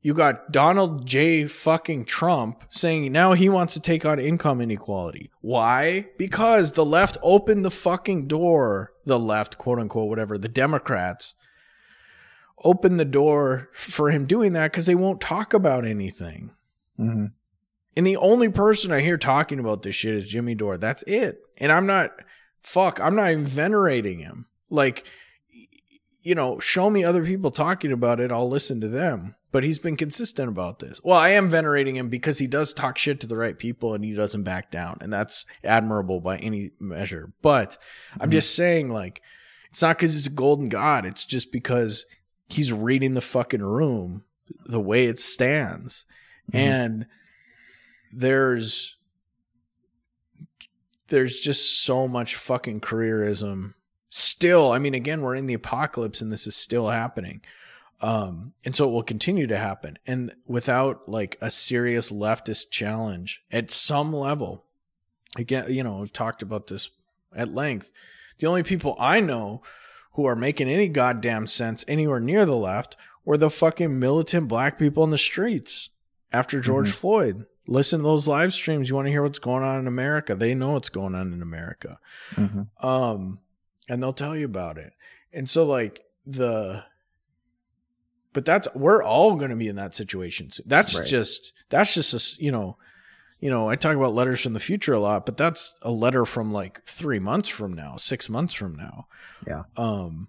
you got Donald J. fucking Trump saying now he wants to take on income inequality. Why? Because the left opened the fucking door. The left, quote unquote, whatever, the Democrats opened the door for him doing that because they won't talk about anything. Mhm. And the only person I hear talking about this shit is Jimmy Dore. That's it. And I'm not, fuck, I'm not even venerating him. Like, you know, show me other people talking about it. I'll listen to them. But he's been consistent about this. Well, I am venerating him because he does talk shit to the right people and he doesn't back down. And that's admirable by any measure. But I'm mm-hmm. just saying, like, it's not because he's a golden god. It's just because he's reading the fucking room the way it stands. Mm-hmm. And there's there's just so much fucking careerism still. I mean again we're in the apocalypse and this is still happening. Um and so it will continue to happen. And without like a serious leftist challenge at some level again you know we've talked about this at length. The only people i know who are making any goddamn sense anywhere near the left were the fucking militant black people in the streets after George Floyd. Listen to those live streams. You want to hear what's going on in America. They know what's going on in America. Mhm. Um, and they'll tell you about it. And so like the but that's we're all going to be in that situation. That's Right. just that's just a, you know, you know, I talk about letters from the future a lot, but that's a letter from like 3 months from now, 6 months from now. Yeah. Um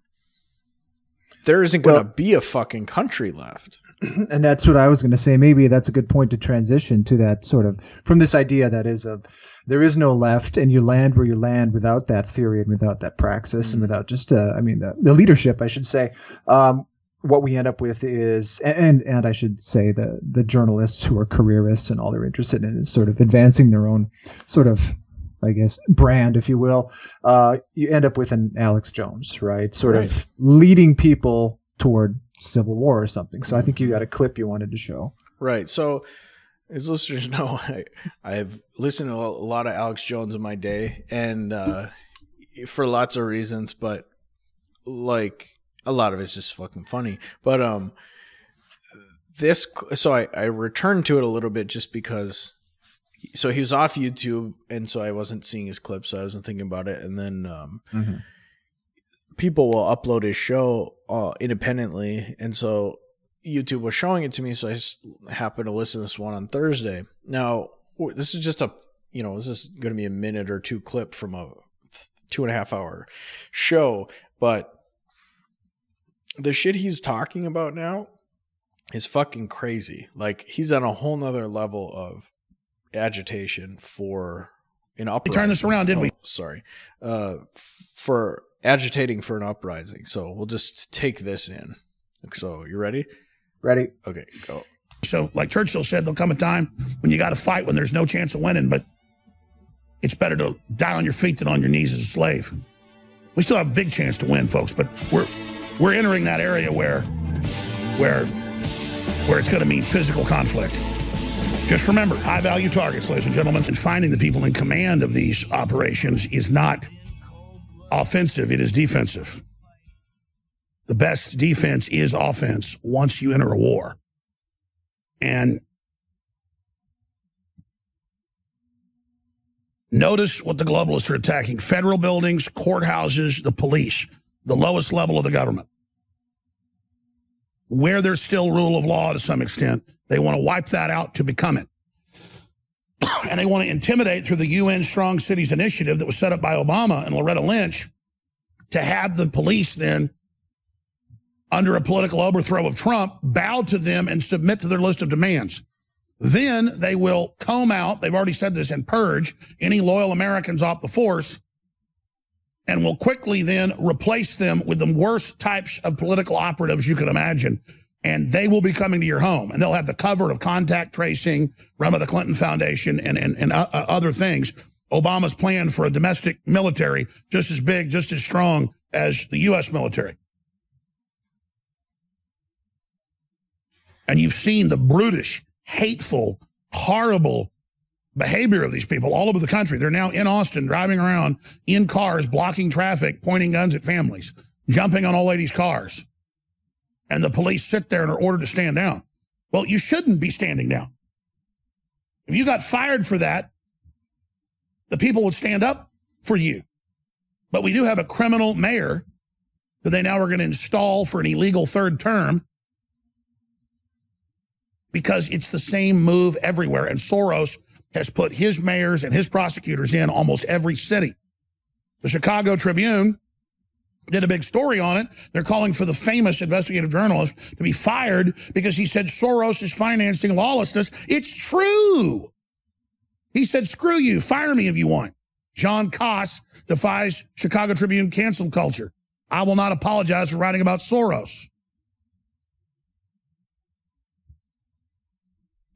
there isn't going to Well- be a fucking country left. <clears throat> and that's what I was going to say. Maybe that's a good point to transition to that sort of from this idea that is of there is no left, and you land where you land without that theory and without that praxis and without just uh, I mean the, the leadership, I should say. Um, what we end up with is, and and I should say the the journalists who are careerists and all they're interested in is sort of advancing their own sort of I guess, brand, if you will, uh, you end up with an Alex Jones, right? Sort Right. of leading people toward civil war or something. So I think you got a clip you wanted to show. Right. So, as listeners <laughs> know, I, I've listened to a lot of Alex Jones in my day, and uh, for lots of reasons, but like a lot of it's just fucking funny. But um, this so I I returned to it a little bit just because. So he was off YouTube, and so I wasn't seeing his clips. So I wasn't thinking about it, and then um, people will upload his show uh, independently, and so YouTube was showing it to me, so I just happened to listen to this one on Thursday. Now, this is just a, you know, this is going to be a minute or two clip from a two and a half hour show, but the shit he's talking about now is fucking crazy. Like he's on a whole nother level of agitation for an uprising. turn this around, didn't we? Oh, Sorry, uh, f- for agitating for an uprising. So we'll just take this in. So you ready? Ready? Okay, go. So, like Churchill said, there'll come a time when you got to fight when there's no chance of winning. But it's better to die on your feet than on your knees as a slave. We still have a big chance to win, folks, but we're we're entering that area where where where it's going to mean physical conflict. Just remember, high value targets, ladies and gentlemen, and finding the people in command of these operations is not offensive, it is defensive. The best defense is offense once you enter a war. And notice what the globalists are attacking federal buildings, courthouses, the police, the lowest level of the government. Where there's still rule of law to some extent, they want to wipe that out to become it. <coughs> and they want to intimidate through the UN Strong Cities Initiative that was set up by Obama and Loretta Lynch to have the police then, under a political overthrow of Trump, bow to them and submit to their list of demands. Then they will comb out, they've already said this, and purge any loyal Americans off the force and will quickly then replace them with the worst types of political operatives you can imagine. And they will be coming to your home and they'll have the cover of contact tracing, run by the Clinton Foundation, and, and, and uh, uh, other things. Obama's plan for a domestic military just as big, just as strong as the U.S. military. And you've seen the brutish, hateful, horrible behavior of these people all over the country. They're now in Austin, driving around in cars, blocking traffic, pointing guns at families, jumping on old ladies' cars. And the police sit there and are ordered to stand down. Well, you shouldn't be standing down. If you got fired for that, the people would stand up for you. But we do have a criminal mayor that they now are going to install for an illegal third term because it's the same move everywhere. And Soros has put his mayors and his prosecutors in almost every city. The Chicago Tribune did a big story on it. They're calling for the famous investigative journalist to be fired because he said Soros is financing lawlessness. It's true. He said, screw you, fire me if you want. John Kass defies Chicago Tribune cancel culture. I will not apologize for writing about Soros.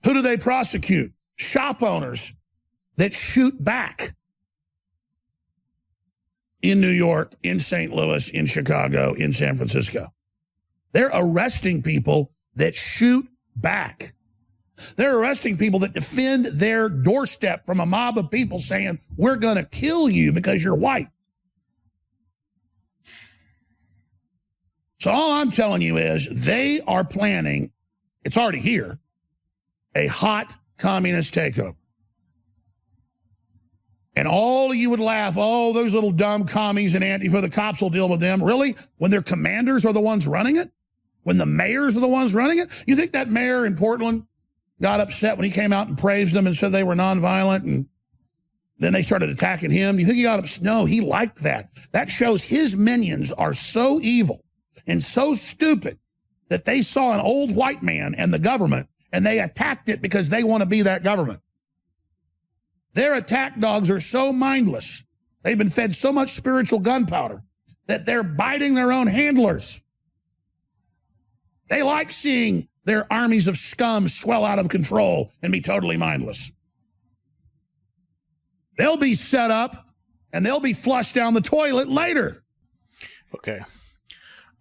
Who do they prosecute? Shop owners that shoot back in New York, in St. Louis, in Chicago, in San Francisco. They're arresting people that shoot back. They're arresting people that defend their doorstep from a mob of people saying, We're going to kill you because you're white. So, all I'm telling you is they are planning, it's already here, a hot communist takeover. And all you would laugh, oh, those little dumb commies and antifa the cops will deal with them. Really? When their commanders are the ones running it? When the mayors are the ones running it? You think that mayor in Portland got upset when he came out and praised them and said they were nonviolent and then they started attacking him? Do you think he got upset? No, he liked that. That shows his minions are so evil and so stupid that they saw an old white man and the government and they attacked it because they want to be that government. Their attack dogs are so mindless. They've been fed so much spiritual gunpowder that they're biting their own handlers. They like seeing their armies of scum swell out of control and be totally mindless. They'll be set up and they'll be flushed down the toilet later. Okay.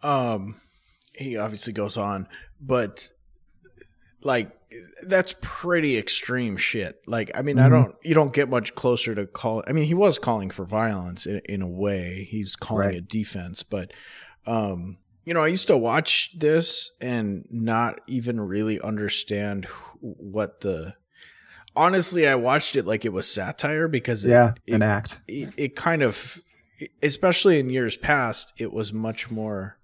Um, he obviously goes on, but like that's pretty extreme shit. Like, I mean, I don't, you don't get much closer to call. I mean, he was calling for violence in, in a way. He's calling Right. it defense, but, um, you know, I used to watch this and not even really understand wh- what the. Honestly, I watched it like it was satire because it, yeah, it, an act. it, it kind of especially in years past it was much more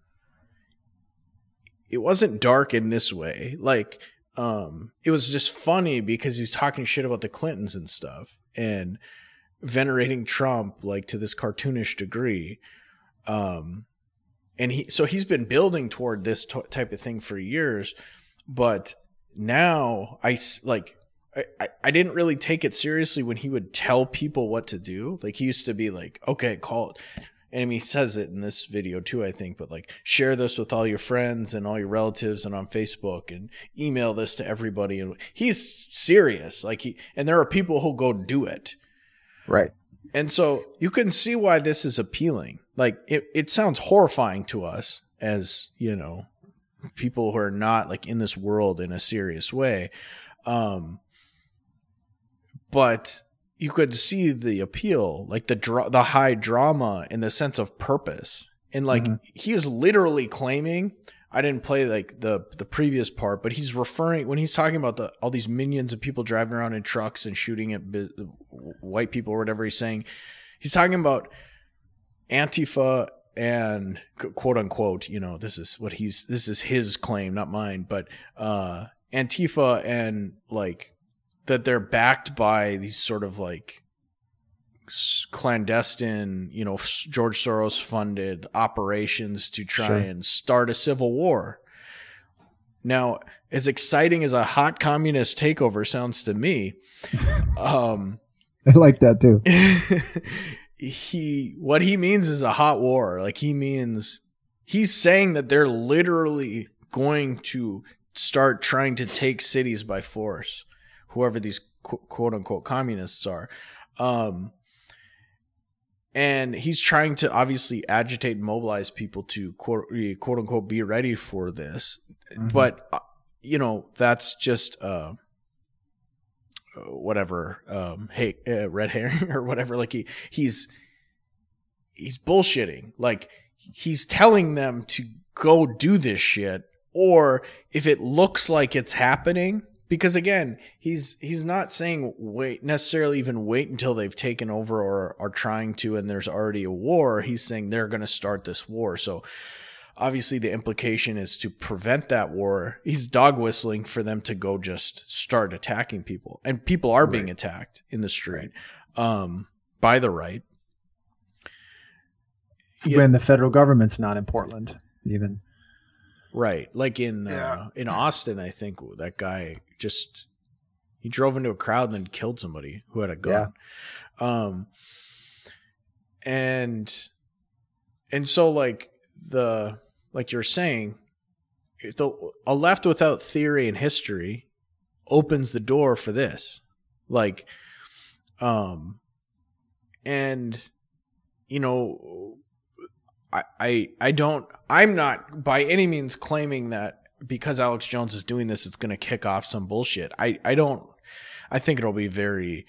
it wasn't dark in this way like um it was just funny because he was talking shit about the clintons and stuff and venerating trump like to this cartoonish degree um and he so he's been building toward this t- type of thing for years but now i like I- I didn't really take it seriously when he would tell people what to do. Like he used to be like, okay, call it. And he says it in this video too, I think, but like share this with all your friends and all your relatives and on Facebook and email this to everybody. And he's serious. Like he, and there are people who'll go do it. Right. And so you can see why this is appealing. Like it, it sounds horrifying to us as, you know, people who are not like in this world in a serious way. Um but you could see the appeal, like the dra- the high drama and the sense of purpose. And like Mhm. he is literally claiming I didn't play like the the previous part, but he's referring when he's talking about the all these minions of people driving around in trucks and shooting at bu- white people or whatever he's saying. He's talking about Antifa and quote unquote, you know, this is what he's this is his claim, not mine, but uh Antifa and like that they're backed by these sort of like clandestine, you know, George Soros funded operations to try Sure. and start a civil war. Now, as exciting as a hot communist takeover sounds to me, <laughs> um, I like that too. <laughs> he what he means is a hot war. Like he means he's saying that they're literally going to start trying to take cities by force, whoever these quote unquote communists are. Um, and he's trying to obviously agitate and mobilize people to quote, quote unquote be ready for this. Mhm. But, uh, you know, that's just, uh, uh, whatever, um, hey, uh, red herring <laughs> or whatever. Like he, he's, he's bullshitting. Like he's telling them to go do this shit. Or if it looks like it's happening, because again, he's he's not saying wait necessarily even wait until they've taken over or are trying to and there's already a war. He's saying they're going to start this war. So obviously the implication is to prevent that war. He's dog whistling for them to go just start attacking people. And people are being attacked in the street um by the right. Yeah. When the federal government's not in Portland, even. Right. Like in uh, in Austin, I think that guy just he drove into a crowd and then killed somebody who had a gun. Um and and so like the like you're saying if the a left without theory and history opens the door for this. Like um and you know I, I I don't I'm not by any means claiming that because Alex Jones is doing this it's going to kick off some bullshit. I I don't I think it'll be very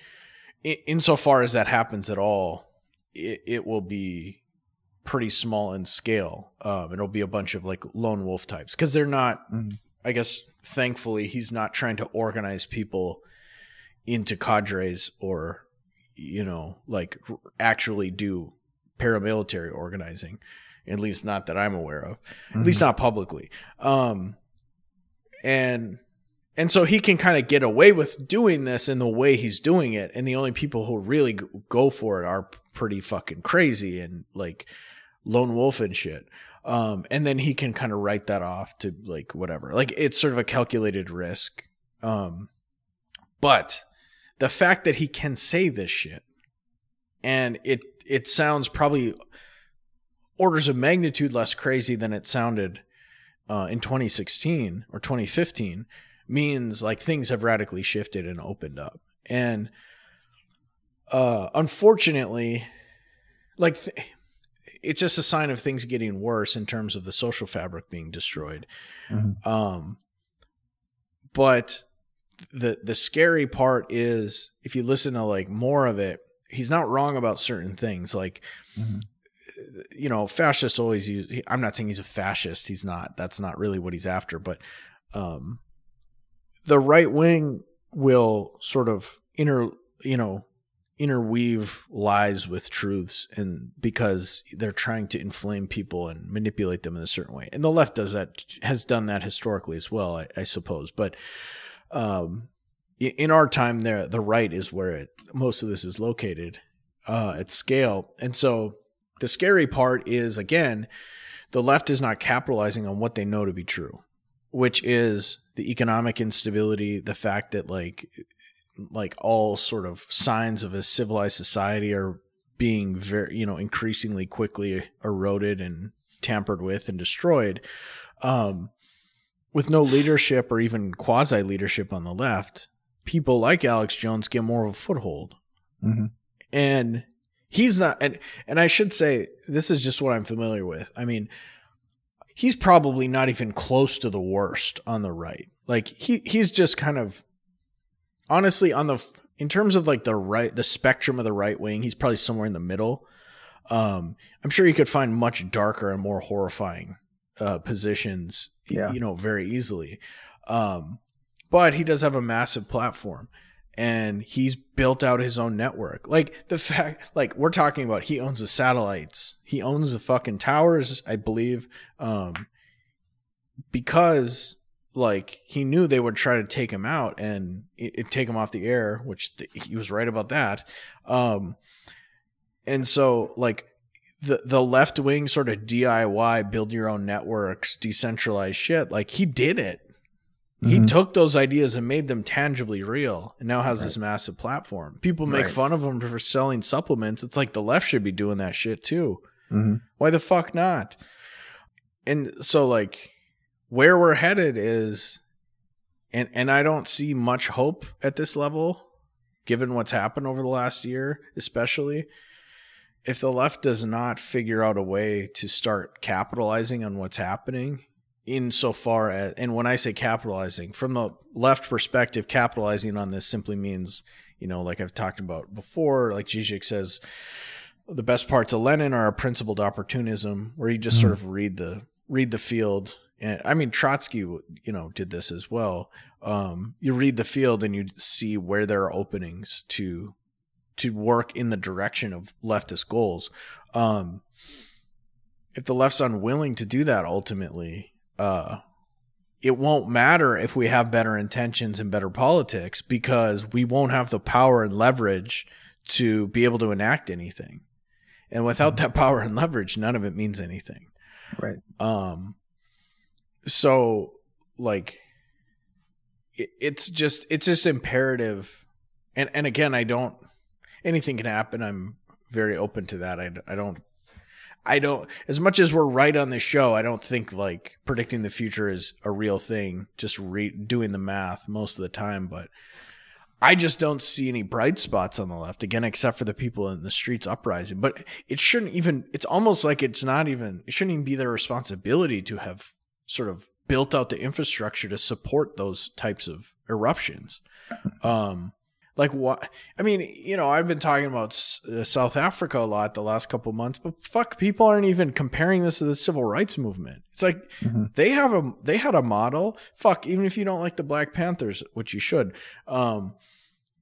in, insofar as that happens at all it, it will be pretty small in scale. Um it'll be a bunch of like lone wolf types cuz they're not Mhm. I guess thankfully he's not trying to organize people into cadres or you know like r- actually do paramilitary organizing at least not that i'm aware of at least not publicly. Um and and so he can kind of get away with doing this in the way he's doing it and the only people who really go for it are pretty fucking crazy and like lone wolf and shit. Um and then he can kind of write that off to like whatever. Like it's sort of a calculated risk. Um but the fact that he can say this shit and it it sounds probably orders of magnitude less crazy than it sounded uh, in 2016 or 2015 means like things have radically shifted and opened up and uh unfortunately like th- it's just a sign of things getting worse in terms of the social fabric being destroyed Mhm. um but the the scary part is if you listen to like more of it he's not wrong about certain things like Mhm. You know fascists always use i'm not saying he's a fascist he's not that's not really what he's after but um the right wing will sort of inter you know interweave lies with truths and because they're trying to inflame people and manipulate them in a certain way. And the left does that has done that historically as well i, I suppose. But um in our time there the right is where it most of this is located uh at scale. And so the scary part is again the left is not capitalizing on what they know to be true which is the economic instability the fact that like like all sort of signs of a civilized society are being very you know increasingly quickly eroded and tampered with and destroyed um with no leadership or even quasi leadership on the left people like alex jones get more of a foothold Mhm. and he's not and and I should say this is just what I'm familiar with. I mean, he's probably not even close to the worst on the right. Like he he's just kind of honestly on the in terms of like the right the spectrum of the right wing, he's probably somewhere in the middle. Um I'm sure you could find much darker and more horrifying uh positions Yeah. you know very easily. Um but he does have a massive platform and he's built out his own network. Like the fact, like we're talking about, he owns the satellites, he owns the fucking towers, I believe, um, because like he knew they would try to take him out and it, it take him off the air, which th- he was right about that. Um, and so like the the left wing sort of DIY, build your own networks, decentralized shit, like he did it he Mhm. took those ideas and made them tangibly real and now has Right. this massive platform. People make Right. fun of him for selling supplements. It's like the left should be doing that shit too. Mhm. Why the fuck not? And so like where we're headed is and and I don't see much hope at this level given what's happened over the last year, especially if the left does not figure out a way to start capitalizing on what's happening insofar as and when I say capitalizing from the left perspective, capitalizing on this simply means, you know, like I've talked about before, like Zizek says, the best parts of Lenin are a principled opportunism, where you just sort of read the read the field. And I mean Trotsky, you know, did this as well. Um, you read the field and you see where there are openings to to work in the direction of leftist goals. Um, if the left's unwilling to do that, ultimately, uh, it won't matter if we have better intentions and better politics because we won't have the power and leverage to be able to enact anything. And without that power and leverage, none of it means anything. Right. Um, so like, it, it's just it's just imperative, and and again, I don't. Anything can happen. I'm very open to that. I, I don't. I don't. As much as we're right on this show, I don't think like predicting the future is a real thing. Just re- doing the math most of the time, but. I just don't see any bright spots on the left again, except for the people in the streets uprising. But it shouldn't even, it's almost like it's not even, it shouldn't even be their responsibility to have sort of built out the infrastructure to support those types of eruptions. Um, like what? I mean, you know, I've been talking about S- uh, South Africa a lot the last couple months, but fuck, people aren't even comparing this to the civil rights movement. It's like Mhm. they have a they had a model. Fuck, even if you don't like the Black Panthers, which you should, um,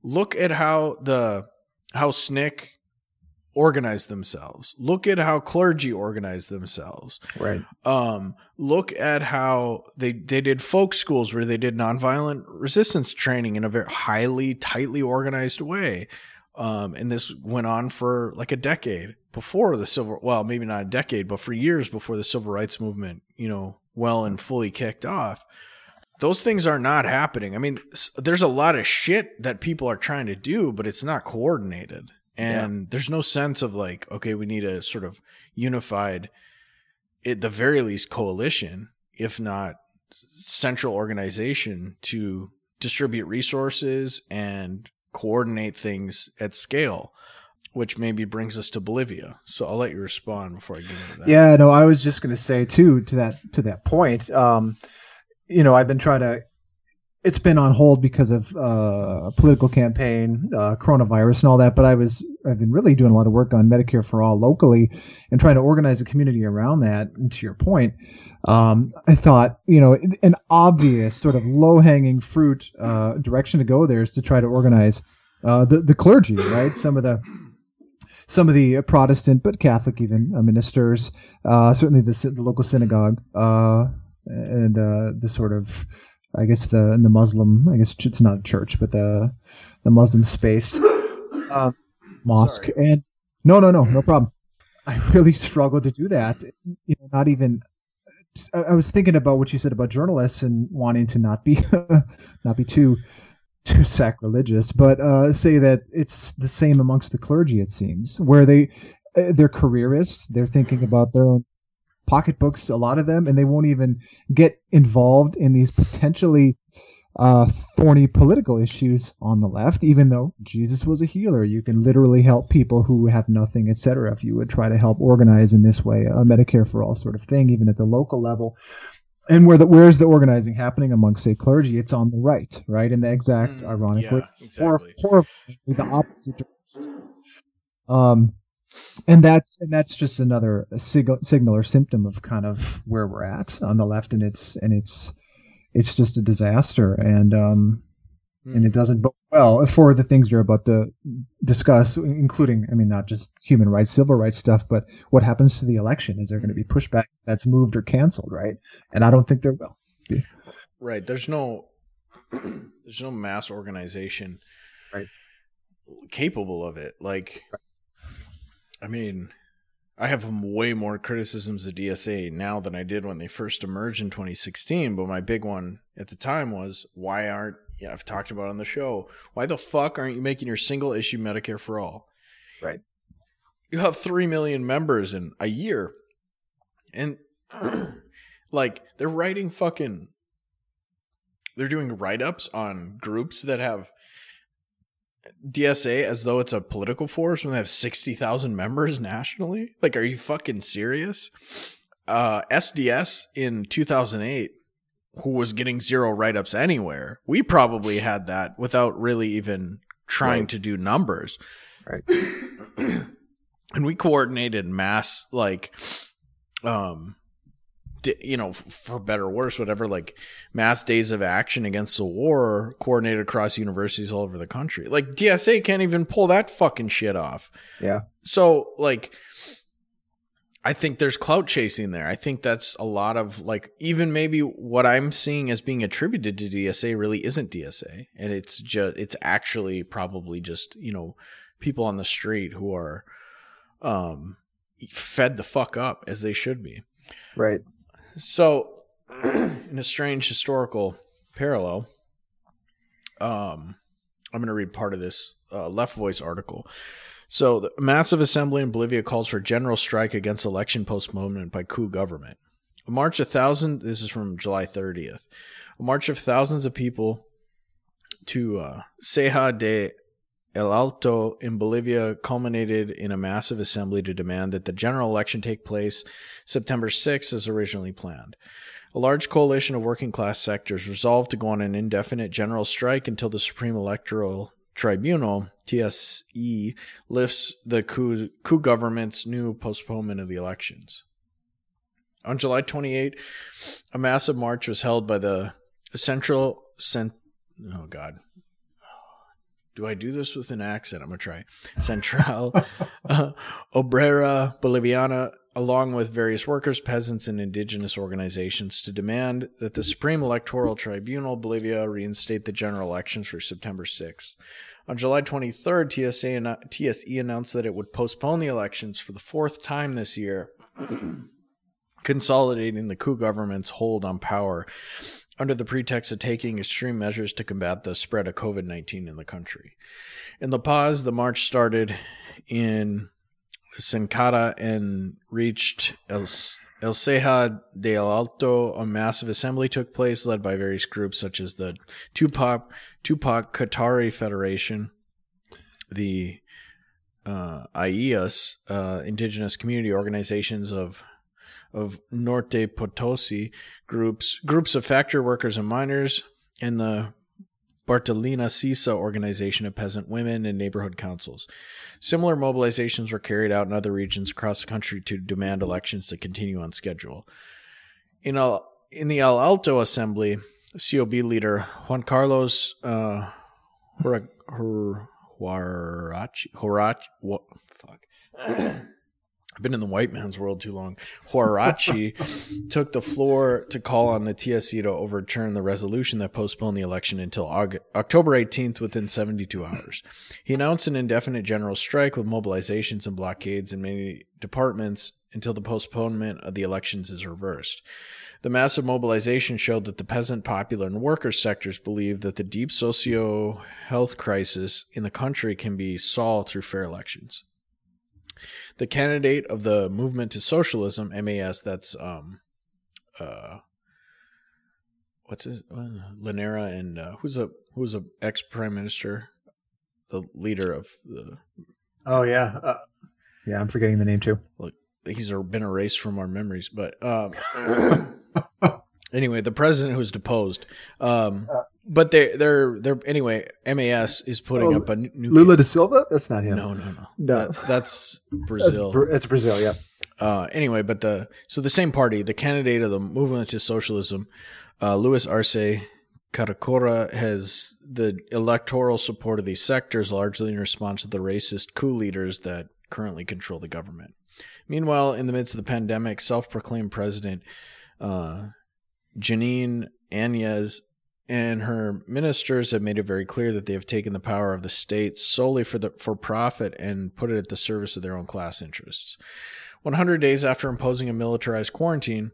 look at how the how SNCC organized themselves. Look at how clergy organized themselves. Right. um, look at how they they did folk schools where they did nonviolent resistance training in a very highly tightly organized way. Um, and this went on for like a decade before the civil well maybe not a decade but for years before the civil rights movement you know well and fully kicked off. Those things are not happening. I mean there's a lot of shit that people are trying to do but it's not coordinated and there's no sense of like okay we need a sort of unified at the very least coalition, if not central organization to distribute resources and coordinate things at scale, which maybe brings us to Bolivia. So I'll let you respond before I get into that. Yeah, no, I was just going to say too to that to that point. Um, you know, I've been trying to. It's been on hold because of uh, a political campaign, uh, coronavirus, and all that. But I was I've been really doing a lot of work on Medicare for all locally, and trying to organize a community around that. And to your point, um, I thought you know an obvious sort of low hanging fruit uh, direction to go there is to try to organize uh, the the clergy, right? Some of the some of the Protestant but Catholic even uh, ministers, uh, certainly the, the local synagogue, and the sort of, I guess the the Muslim, I guess it's not a church, but the the Muslim space, <gasps> uh, mosque, and no, no, no, no problem. I really struggled to do that. You know, not even. I I was thinking about what you said about journalists and wanting to not be <laughs> not be too too sacrilegious, but uh, say that it's the same amongst the clergy. It seems where they uh, they're careerists. They're thinking about their own pocketbooks. A lot of them, and they won't even get involved in these potentially uh, thorny political issues on the left. Even though Jesus was a healer, you can literally help people who have nothing, etc. If you would try to help organize in this way, a Medicare for all sort of thing, even at the local level. And where the where's the organizing happening among say clergy? It's on the right, right? In the exact, Mm, ironically, yeah, exactly. or horribly the opposite direction. Um, and that's and that's just another sig- signal or symptom of kind of where we're at on the left, and it's and it's it's just a disaster, and um, and Hmm. it doesn't bode well for the things you're about to discuss, including, I mean, not just human rights, civil rights stuff, but what happens to the election? Is there going to be pushback that's moved or canceled, right? And I don't think there will. Right. There's no <clears throat> there's no mass organization Right. capable of it. Like I mean, I have way more criticisms of DSA now than I did when they first emerged in 2016, but my big one at the time was why aren't yeah, I've talked about it on the show. Why the fuck aren't you making your single issue Medicare for all? Right. You have 3 million members in a year. And <clears throat> like they're writing fucking they're doing write-ups on groups that have DSA as though it's a political force when they have 60,000 members nationally. Like, are you fucking serious? Uh, SDS in 2008, who was getting zero write-ups anywhere, we probably had that without really even trying Right. to do numbers. Right. <clears throat> and we coordinated mass, like, um, you know, for better or worse, whatever, like mass days of action against the war coordinated across universities all over the country. Like DSA can't even pull that fucking shit off. Yeah. So like I think there's clout chasing there. I think that's a lot of like even maybe what I'm seeing as being attributed to DSA really isn't DSA and it's just it's actually probably just, you know, people on the street who are um fed the fuck up as they should be. Right. So, <clears throat> in a strange historical parallel, um, I'm going to read part of this uh, Left Voice article. So, the massive assembly in Bolivia calls for general strike against election postponement by coup government. A march of thousands. This is from July 30th. A march of thousands of people to uh, Ceja de El Alto in Bolivia culminated in a massive assembly to demand that the general election take place September 6th as originally planned. A large coalition of working class sectors resolved to go on an indefinite general strike until the Supreme Electoral Tribunal, TSE, lifts the coup, coup government's new postponement of the elections. On July 28, a massive march was held by the Central Cent. Oh God, do I do this with an accent? I'm gonna try. Central <laughs> uh, Obrera Boliviana, along with various workers, peasants, and indigenous organizations, to demand that the Supreme Electoral Tribunal Bolivia reinstate the general elections for September 6th. On July 23rd, TSA TSE announced that it would postpone the elections for the fourth time this year, <clears throat> consolidating the coup government's hold on power under the pretext of taking extreme measures to combat the spread of COVID 19 in the country. In La Paz, the march started in Senkata and reached El, El Ceja de Alto. A massive assembly took place, led by various groups such as the Tupac, Tupac Katari Federation, the uh, IEAS, uh, indigenous community organizations of of Norte Potosi groups, groups of factory workers and miners, and the Bartolina Sisa organization of peasant women and neighborhood councils. Similar mobilizations were carried out in other regions across the country to demand elections to continue on schedule. In, in the El Alto Assembly, COB leader Juan Carlos uh, Horachi, what, fuck. <clears throat> I've been in the white man's world too long. Huarachi <laughs> took the floor to call on the TSC to overturn the resolution that postponed the election until Aug- October 18th within 72 hours. He announced an indefinite general strike with mobilizations and blockades in many departments until the postponement of the elections is reversed. The massive mobilization showed that the peasant, popular, and worker sectors believe that the deep socio health crisis in the country can be solved through fair elections the candidate of the movement to socialism MAS that's um uh what's his uh, Lanera and uh, who's a who's a ex prime minister, the leader of the Oh yeah, uh, yeah. I'm forgetting the name too. Look, he's been erased from our memories. But um, <coughs> <coughs> <coughs> anyway, the president who was deposed. Um, but they they're they're anyway. MAS is putting Oh, up a new Lula da Silva. That's not him. No, no, no. No. That's, that's That's Brazil. Bra- It's Brazil. Yeah. uh, anyway, but the so the same party, the candidate of the movement to socialism, uh, Luis Arce Catacora, has the electoral support of these sectors largely in response to the racist coup leaders that currently control the government. Meanwhile, in the midst of the pandemic, self-proclaimed president uh, Jeanine Anez and her ministers have made it very clear that they have taken the power of the state solely for the for profit and put it at the service of their own class interests. 100 days after imposing a militarized quarantine,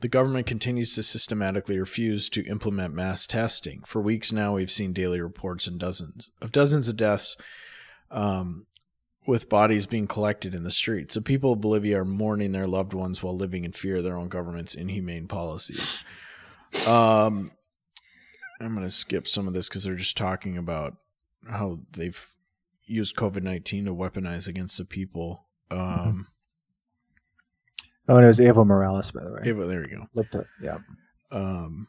the government continues to systematically refuse to implement mass testing. For weeks now, we've seen daily reports and dozens of dozens of deaths, um, with bodies being collected in the streets. The people of Bolivia are mourning their loved ones while living in fear of their own government's inhumane policies. Um, I'm going to skip some of this because they're just talking about how they've used COVID 19 to weaponize against the people. Um, Oh, and it was Evo Morales, by the way. but there you go. Looked up. Yeah. um,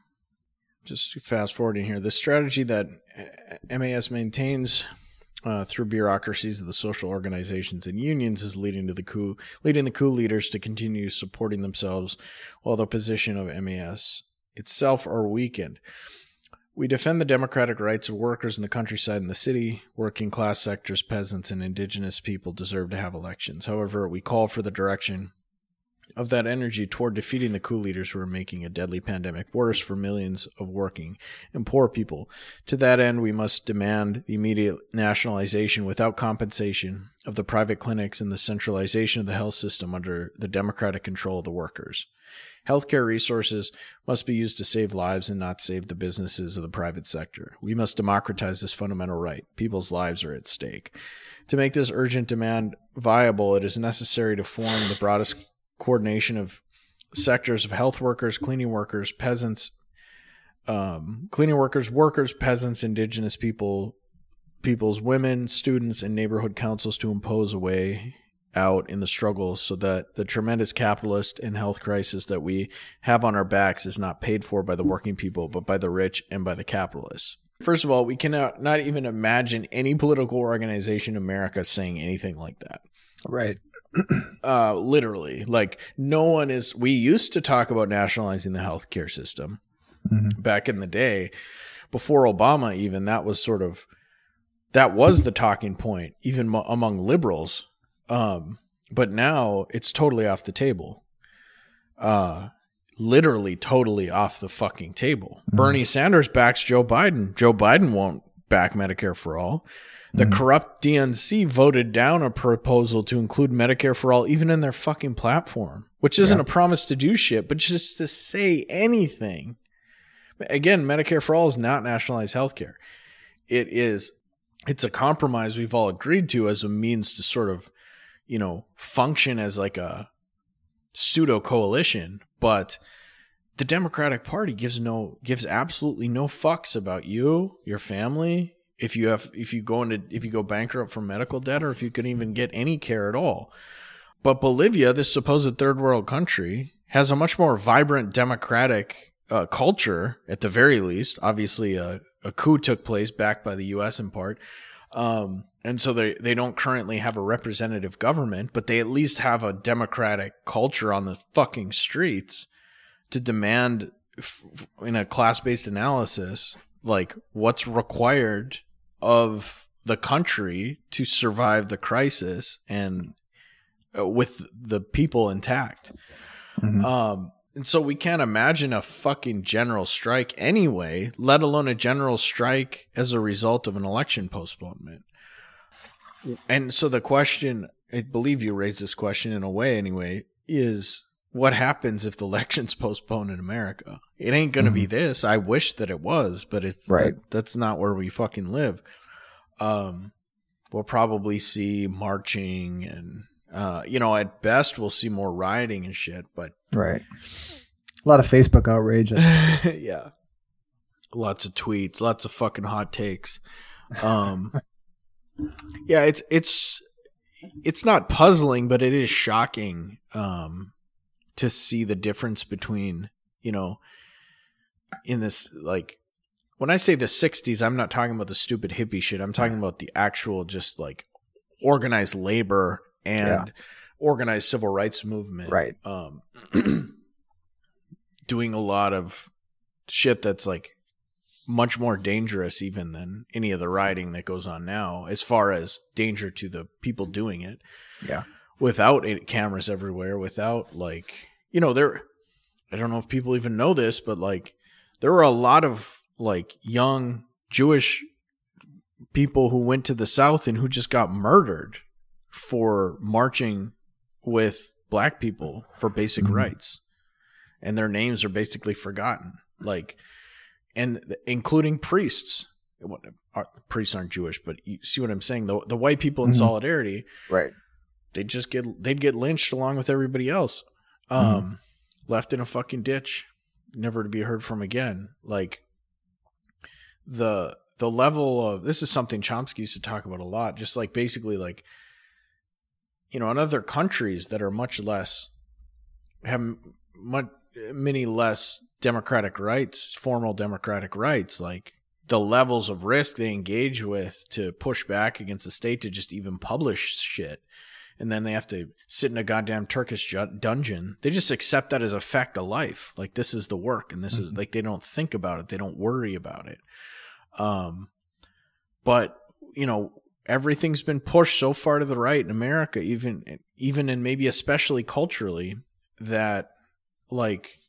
just fast forwarding here, the strategy that MAS maintains uh, through bureaucracies of the social organizations and unions is leading to the coup, leading the coup leaders to continue supporting themselves, while the position of MAS itself are weakened. We defend the democratic rights of workers in the countryside and the city. Working class sectors, peasants, and indigenous people deserve to have elections. However, we call for the direction of that energy toward defeating the coup leaders who are making a deadly pandemic worse for millions of working and poor people. To that end, we must demand the immediate nationalization without compensation of the private clinics and the centralization of the health system under the democratic control of the workers. Healthcare resources must be used to save lives and not save the businesses of the private sector. We must democratize this fundamental right. People's lives are at stake. To make this urgent demand viable, it is necessary to form the broadest coordination of sectors of health workers, cleaning workers, peasants, um, cleaning workers, workers, peasants, indigenous people, peoples, women, students, and neighborhood councils to impose a way out in the struggle so that the tremendous capitalist and health crisis that we have on our backs is not paid for by the working people, but by the rich and by the capitalists. First of all, we cannot not even imagine any political organization in America saying anything like that Right. <clears throat> uh literally like no one is we used to talk about nationalizing the healthcare system Mhm. back in the day. Before obama even that was sort of that was the talking point even mo- among liberals. Um but now it's totally off the table. Uh literally totally off the fucking table. Bernie sanders backs joe biden. Joe biden won't back medicare for all the hmm. corrupt DNC voted down a proposal to include Medicare for all, even in their fucking platform, which isn't a promise to do shit, but just to say anything. Again, Medicare for all is not nationalized healthcare. It is, it's a compromise we've all agreed to as a means to sort of, you know, function as like a pseudo coalition, but the Democratic Party gives no gives absolutely no fucks about you, your family, if you have if you go into if you go bankrupt from medical debt or if you can even get any care at all. But Bolivia, this supposed third world country, has a much more vibrant democratic uh, culture at the very least. Obviously, a, a coup took place backed by the U.S. in part. Um, and so they, they don't currently have a representative government, but they at least have a democratic culture on the fucking streets to demand in a class-based analysis like what's required of the country to survive the crisis and uh, with the people intact Mhm. um and so we can't imagine a fucking general strike anyway let alone a general strike as a result of an election postponement and so the question i believe you raised this question in a way anyway is what happens if the <laughs> election's postponed in America? It ain't going to be this. I wish that it was, but it's Right. that- that's not where we fucking live. Um, we'll probably see marching and, uh, you know, at best we'll see more rioting and shit, but Right. A lot of Facebook outrage. <laughs> yeah. lots of tweets, lots of fucking hot takes. Um, <laughs> yeah, it's it's it's not puzzling, but it is shocking um, to see the difference between you know in this like when I say the '60s, I'm not talking about the stupid hippie shit. I'm talking about the actual just like organized labor and Yeah. organized civil rights movement. Right. Um, <clears throat> doing a lot of shit that's like much more dangerous even than any of the rioting that goes on now as far as danger to the people doing it Yeah. Without it, cameras everywhere without like you know there i don't know if people even know this but like there were a lot of like young jewish people who went to the south and who just got murdered for marching with black people for basic Mhm. rights and their names are basically forgotten like and including priests uh, priests aren't jewish but you see what i'm saying the, the white people in Mhm. solidarity Right. They'd just get they'd get lynched along with everybody else um left in a fucking ditch never to be heard from again. Like the the level of this is something Chomsky used to talk about a lot just like basically like you know in other countries that are much less have much many less democratic rights formal democratic rights like the levels of risk they engage with to push back against the state to just even publish shit and then they have to sit in a goddamn Turkish ju- dungeon. They just accept that as a fact of life. Like this is the work, and this is Mhm. like they don't think about it. They don't worry about it. Um, but you know everything's been pushed so far to the right in America, even even and maybe especially culturally, that like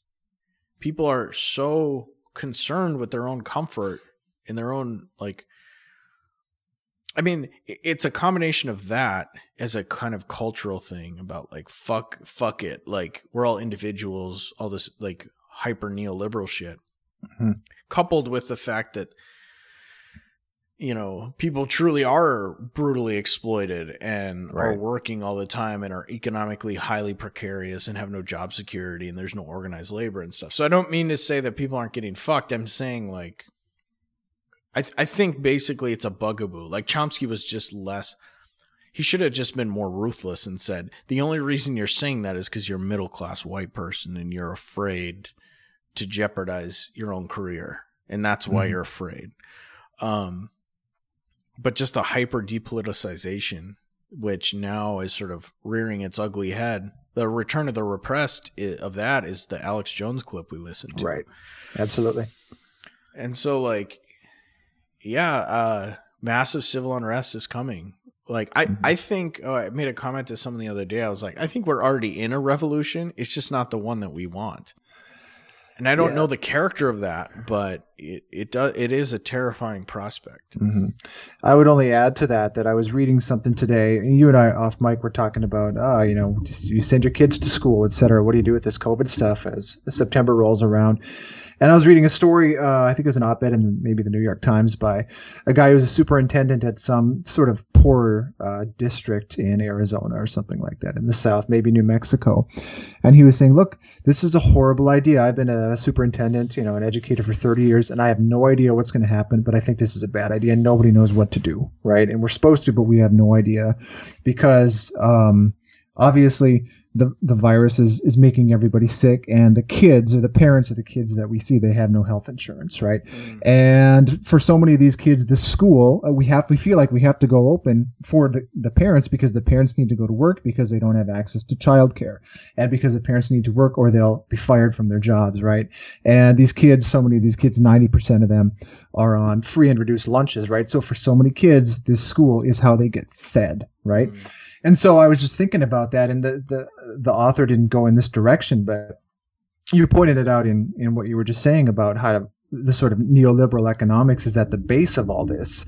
people are so concerned with their own comfort and their own like I mean, it's a combination of that as a kind of cultural thing about like fuck fuck it. Like we're all individuals, all this like hyper neoliberal shit. Mhm. Coupled with the fact that you know, people truly are brutally exploited and are working all the time and are economically highly precarious and have no job security and there's no organized labor and stuff. So I don't mean to say that people aren't getting fucked. I'm saying like I th- I think basically it's a bugaboo. Like Chomsky was just less. He should have just been more ruthless and said the only reason you're saying that is because you're a middle class white person and you're afraid to jeopardize your own career, and that's why Mhm. you're afraid. Um, but just the hyper depoliticization, which now is sort of rearing its ugly head. The return of the repressed of that is the Alex Jones clip we listened to. Right. Absolutely. And so like yeah, uh massive civil unrest is coming. Like I Mhm. I think oh, I made a comment to someone the other day. I was like, I think we're already in a revolution. It's just not the one that we want. And I don't Yeah. know the character of that, but it, it does it is a terrifying prospect. hmm I would only add to that that I was reading something today. and You and I off mic were talking about, uh, you know, you send your kids to school, et cetera. What do you do with this COVID stuff as September rolls around? And I was reading a story. Uh, I think it was an op-ed in maybe the New York Times by a guy who was a superintendent at some sort of poorer uh, district in Arizona or something like that in the South, maybe New Mexico. And he was saying, "Look, this is a horrible idea. I've been a superintendent, you know, an educator for 30 years, and I have no idea what's going to happen. But I think this is a bad idea. and Nobody knows what to do, right? And we're supposed to, but we have no idea because um, obviously the the virus is is making everybody sick, and the kids or the parents of the kids that we see, they have no health insurance, right? And for so many of these kids, the school uh, we have we feel like we have to go open for the, the parents because the parents need to go to work because they don't have access to childcare, and because the parents need to work or they'll be fired from their jobs, right? And these kids, so many of these kids, ninety percent of them are on free and reduced lunches, right? So for so many kids, this school is how they get fed, right? Mm. And so I was just thinking about that, and the the the author didn't go in this direction, but you pointed it out in in what you were just saying about how to the sort of neoliberal economics is at the base of all this,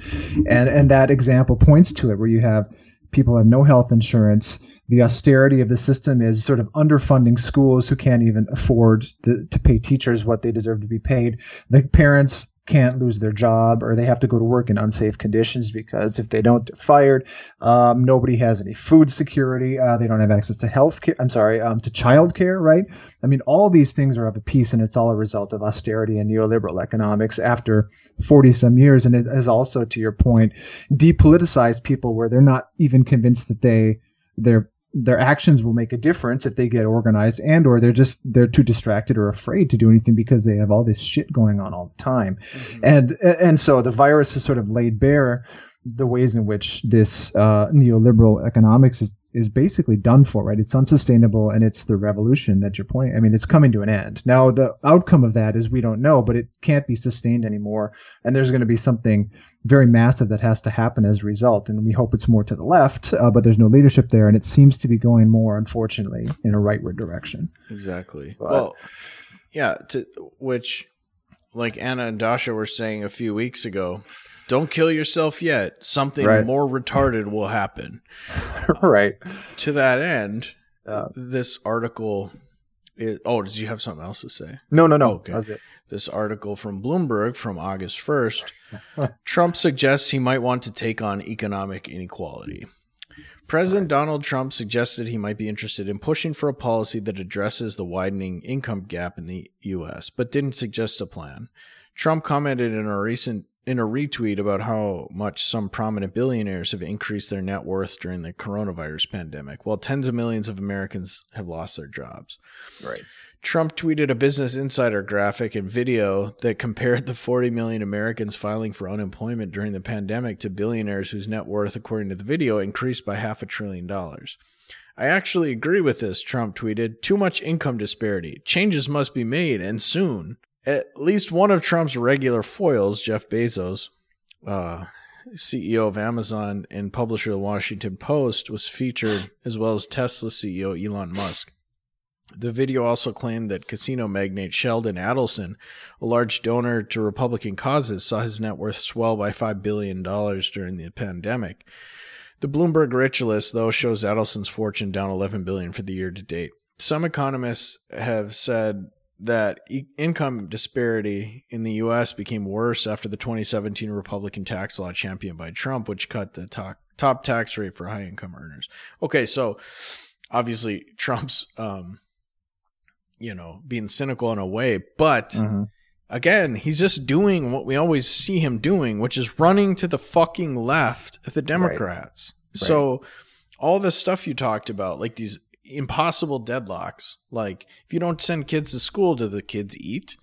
and and that example points to it, where you have people have no health insurance. The austerity of the system is sort of underfunding schools who can't even afford to, to pay teachers what they deserve to be paid. The parents can't lose their job or they have to go to work in unsafe conditions because if they don't, they're fired. Um, nobody has any food security. Uh, they don't have access to health care. I'm sorry, um, to child care, right? I mean, all these things are of a piece, and it's all a result of austerity and neoliberal economics after 40 some years. And it has also, to your point, depoliticized people where they're not even convinced that they their their actions will make a difference if they get organized and or they're just they're too distracted or afraid to do anything because they have all this shit going on all the time. And and so the virus has sort of laid bare the ways in which this uh, neoliberal economics is, is basically done for right? It's unsustainable and it's the revolution that you're pointing i mean it's coming to an end. Now the outcome of that is we don't know but it can't be sustained anymore. And there's going to be something very massive that has to happen as a result. And we hope it's more to the left uh, but there's no leadership there. And it seems to be going more unfortunately in a rightward direction. Exactly. But- well, yeah, to which like Anna and Dasha were saying a few weeks ago, don't kill yourself yet. Something Right. more retarded will happen. <laughs> right To that end, Uh, this article is, oh, did you have something else to say? no no no Okay. That's it. This article from Bloomberg from August 1st. <laughs> Trump suggests he might want to take on economic inequality. President Donald Trump suggested he might be interested in pushing for a policy that addresses the widening income gap in the US, but didn't suggest a plan. Trump commented in a recent in a retweet about how much some prominent billionaires have increased their net worth during the coronavirus pandemic, while tens of millions of Americans have lost their jobs. right Trump tweeted a Business Insider graphic and video that compared the 40 million Americans filing for unemployment during the pandemic to billionaires whose net worth, according to the video, increased by half a trillion dollars. I actually agree with this, Trump tweeted. Too much income disparity. Changes must be made, and soon. At least one of Trump's regular foils, Jeff Bezos, uh, CEO of Amazon and publisher of the Washington Post, was featured, as well as Tesla CEO Elon Musk. The video also claimed that casino magnate Sheldon Adelson, a large donor to Republican causes, saw his net worth swell by $5 billion during the pandemic. The Bloomberg Rich List, though, shows Adelson's fortune down 11 billion for the year to date. Some economists have said that e- income disparity in the U.S. became worse after the 2017 Republican tax law championed by Trump, which cut the top, top tax rate for high income earners. Okay, so obviously Trump's, um, you know, being cynical in a way, but Mhm. again, he's just doing what we always see him doing, which is running to the fucking left the Democrats. So all the stuff you talked about, like these impossible deadlocks, like if you don't send kids to school, do the kids eat?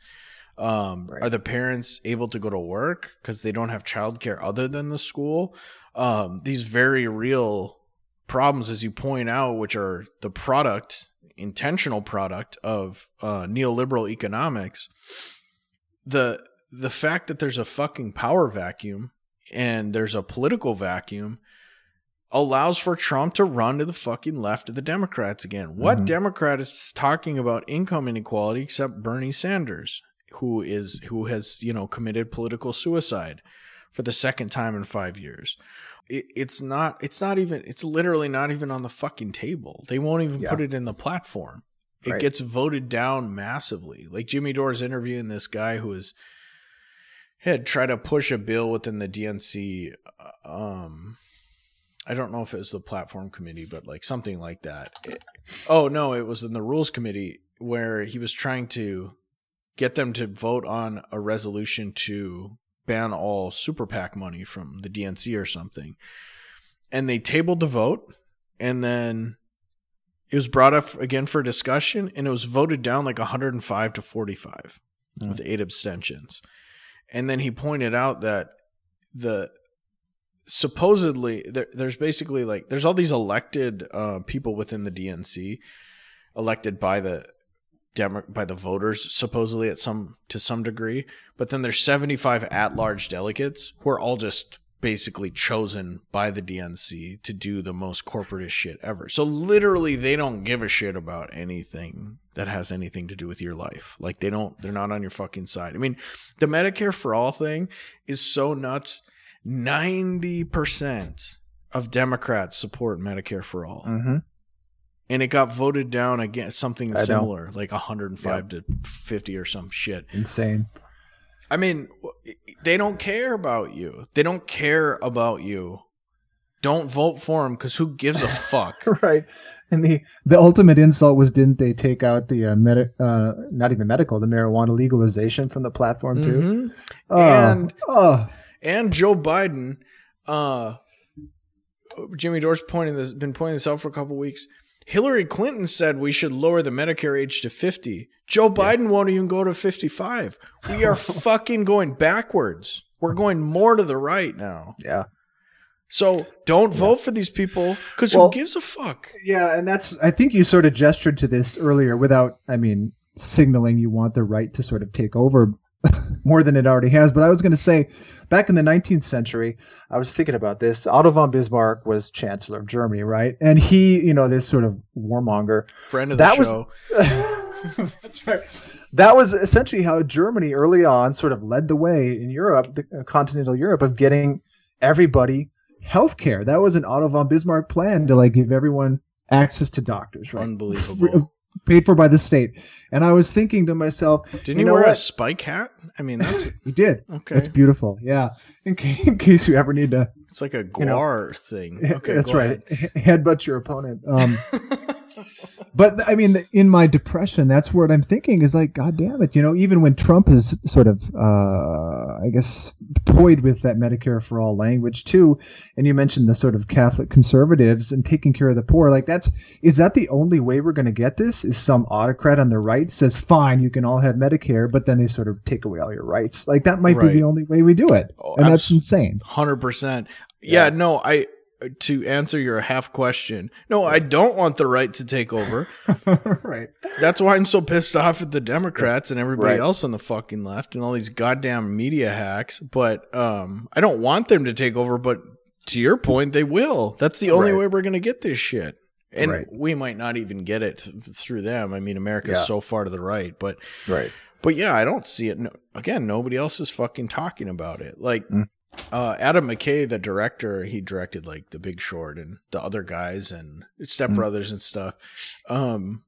Um, Right. Are the parents able to go to work because they don't have childcare other than the school? Um, these very real problems, as you point out, which are the product, intentional product of uh, neoliberal economics. The the fact that there's a fucking power vacuum and there's a political vacuum allows for Trump to run to the fucking left of the Democrats again. What Mhm. Democrat is talking about income inequality except Bernie Sanders, who is who has, you know, committed political suicide for the second time in 5 years. It, it's not it's not even it's literally not even on the fucking table. They won't even Yeah. put it in the platform. It Right. gets voted down massively. Like Jimmy Dore's interviewing this guy who is had tried to push a bill within the DNC. uh, Um, I don't know if it was the platform committee, but like something like that. It- oh no, it was in the rules committee where he was trying to get them to vote on a resolution to ban all super PAC money from the DNC or something. And they tabled the vote, and then it was brought up again for discussion, and it was voted down like 105 to 45 Mm. with eight abstentions. And then he pointed out that the supposedly there, there's basically like there's all these elected uh, people within the DNC elected by the Demo- by the voters supposedly at some to some degree but then there's 75 at-large delegates who are all just basically chosen by the DNC to do the most corporatist shit ever. So literally they don't give a shit about anything that has anything to do with your life. Like they don't they're not on your fucking side. I mean the medicare for all thing is so nuts 90% of democrats support medicare for all Mm-hmm. and it got voted down again something I know. similar like 105 to 50 or some shit Insane. I mean, they don't care about you. They don't care about you. Don't vote for them because who gives a <laughs> fuck? right. And the the ultimate insult was didn't they take out the uh, medi- uh not even medical the marijuana legalization from the platform too? Mhm. Oh, And- oh, and Joe Biden. Uh, Jimmy Dore's pointing this, been pointing this out for a couple weeks. Hillary Clinton said we should lower the Medicare age to 50. Joe Biden won't even go to 55. We are <laughs> fucking going backwards. We're going more to the right now. yeah. So don't vote for these people because Well- who gives a fuck? Yeah, and that's I think you sort of gestured to this earlier without I mean signaling you want the right to sort of take over <laughs> more than it already has. But I was going to say back in the 19th century, I was thinking about this. Otto von Bismarck was chancellor of Germany, right? And he, you know, this sort of warmonger. Friend of the That was- show. <laughs> That's right. That was essentially how Germany early on sort of led the way in Europe, the, uh, continental Europe, of getting everybody health care. That was an Otto von Bismarck plan to like give everyone access to doctors, right? Unbelievable. Paid for by the state. And I was thinking to myself, Didn't You he know wear a spike hat? I mean, <laughs> that's he did. okay. That's beautiful. Yeah. In, ca- in case you ever need to, It's like a you know, guar thing. <laughs> Okay, that's right. ahead. Headbutt your opponent. Um, <laughs> but I mean, in my depression, that's what I'm thinking is like, God damn it, you know, even when Trump has sort of, uh, I guess, toyed with that Medicare for all language too, and you mentioned the sort of Catholic conservatives and taking care of the poor, like that's, is that the only way we're going to get this? Is some autocrat on the right says, fine, you can all have Medicare, but then they sort of take away all your rights? Like that might Right. be the only way we do it. Oh, and that's insane. Hundred percent. Yeah, Yeah. no, I to answer your half question. No, I don't want the right to take over. <laughs> right. That's why I'm so pissed off at the Democrats and everybody Right. else on the fucking left and all these goddamn media hacks. But um, I don't want them to take over. But to your point, they will. That's the only Right. way we're gonna get this shit. And Right. we might not even get it through them. I mean, America's Yeah. so far to the right, but Right. but yeah, I don't see it. No, again, nobody else is fucking talking about it. Like Mm. Uh, Adam McKay, the director, he directed like The Big Short and the other guys and Step Mm. Brothers and stuff. Um,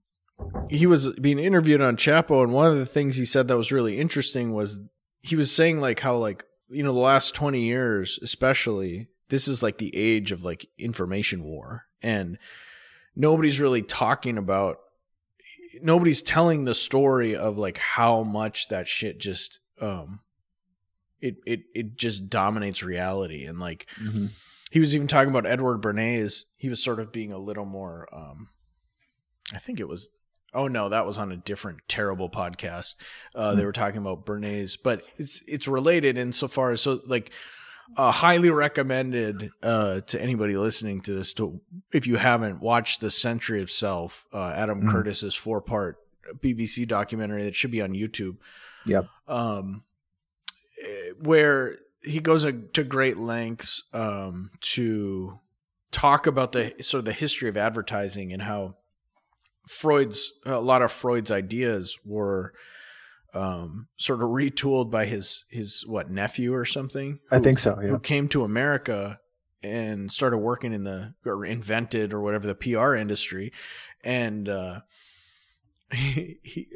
he was being interviewed on Chapo, and one of the things he said that was really interesting was he was saying like how like you know the last twenty years, especially this is like the age of like information war, and nobody's really talking about nobody's telling the story of like how much that shit just um it it it just dominates reality and like Mhm. he was even talking about Edward Bernays he was sort of being a little more um I think it was oh no that was on a different terrible podcast uh they were talking about Bernays but it's it's related insofar as so like uh, highly recommended uh, to anybody listening to this. To if you haven't watched the Century of Self, uh, Adam Mhm. Curtis's four part BBC documentary that should be on YouTube. Yep. Um, where he goes a, to great lengths um, to talk about the sort of the history of advertising and how Freud's a lot of Freud's ideas were um, sort of retooled by his his what nephew or something. I think so. Yeah. who came to America and started working in the or invented or whatever the PR industry, and uh, <laughs> he, he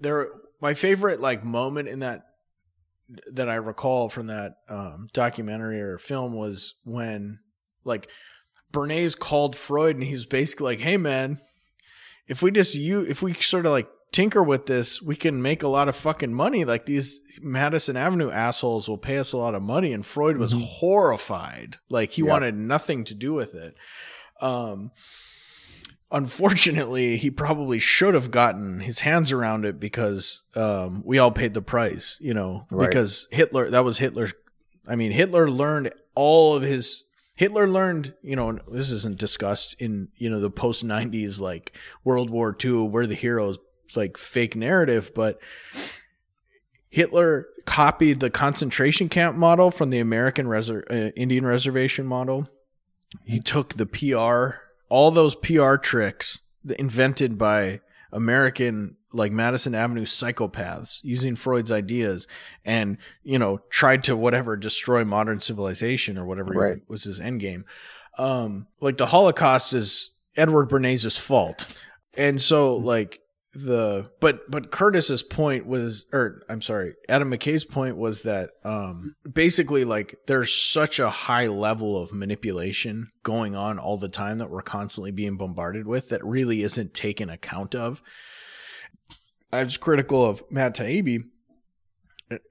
there my favorite like moment in that that I recall from that um, documentary or film was when like Bernays called Freud and he's basically like, "Hey man, if we just you if we sort of like tinker with this, we can make a lot of fucking money. Like these Madison Avenue assholes will pay us a lot of money." And Freud was Mhm. horrified, like he Yeah. wanted nothing to do with it. Um, unfortunately, he probably should have gotten his hands around it because um, we all paid the price, you know, Right. because Hitler, that was Hitler. I mean, Hitler learned all of his. Hitler learned, you know, this isn't discussed in, you know, the post 90s, like World War II, where the heroes, like fake narrative, but Hitler copied the concentration camp model from the American reser- uh, Indian reservation model. He took the PR, all those PR tricks invented by American like Madison Avenue psychopaths using Freud's ideas and you know tried to whatever destroy modern civilization or whatever Right. was his end game. Um, like the Holocaust is Edward Bernays' fault, and so like the but but Curtis's point was or I'm sorry, Adam McKay's point was that um basically like there's such a high level of manipulation going on all the time that we're constantly being bombarded with that really isn't taken account of. I was critical of Matt Taibbi.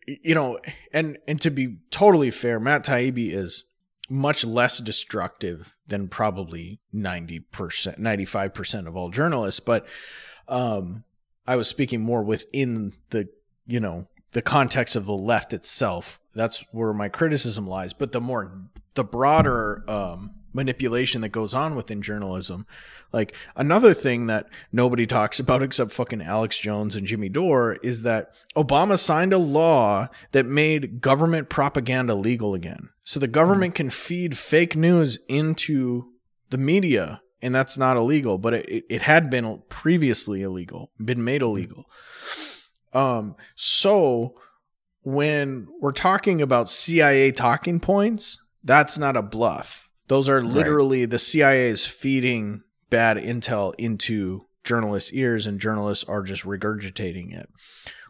You know, and and to be totally fair, Matt Taibbi is much less destructive than probably 90%, 95% of all journalists, but um, I was speaking more within the, you know, the context of the left itself. That's where my criticism lies. But the more, the broader um, manipulation that goes on within journalism, like another thing that nobody <laughs> talks about except fucking Alex Jones and Jimmy Dore is that Obama signed a law that made government propaganda legal again. So the government can feed fake news into the media and that's not illegal, but it, it had been previously illegal, been made illegal. Um, so when we're talking about CIA talking points, that's not a bluff. Those are literally the CIA is feeding bad intel into journalists' ears, and journalists are just regurgitating it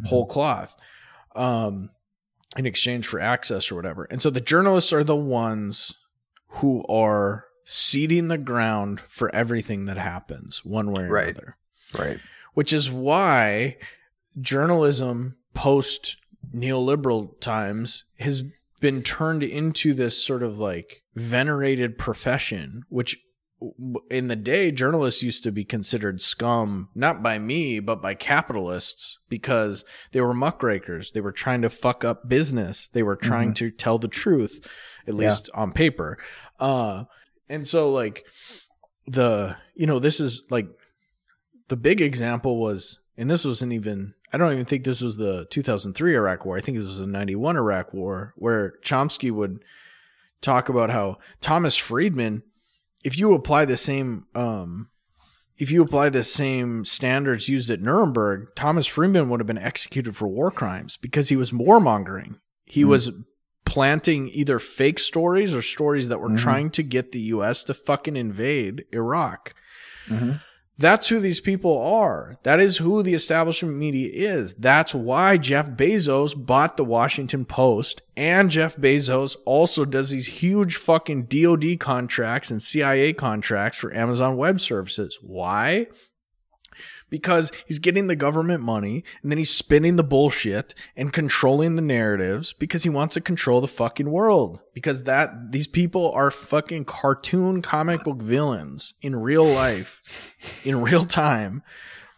whole cloth. Um, in exchange for access or whatever. And so the journalists are the ones who are seeding the ground for everything that happens one way or Right. another. Right. Which is why journalism post neoliberal times has been turned into this sort of like venerated profession, which in the day journalists used to be considered scum not by me but by capitalists because they were muckrakers they were trying to fuck up business they were trying to tell the truth at least on paper uh and so like the you know this is like the big example was and this wasn't even I don't even think this was the 2003 Iraq war. I think this was the 91 Iraq war where Chomsky would talk about how Thomas Friedman if you apply the same um if you apply the same standards used at Nuremberg, Thomas Friedman would have been executed for war crimes because he was warmongering. He was planting either fake stories or stories that were Mhm. trying to get the US to fucking invade Iraq. Mhm. That's who these people are. That is who the establishment media is. That's why Jeff Bezos bought the Washington Post and Jeff Bezos also does these huge fucking DoD contracts and CIA contracts for Amazon Web Services. Why? Because he's getting the government money and then he's spinning the bullshit and controlling the narratives because he wants to control the fucking world. Because that these people are fucking cartoon comic book villains in real life, in real time,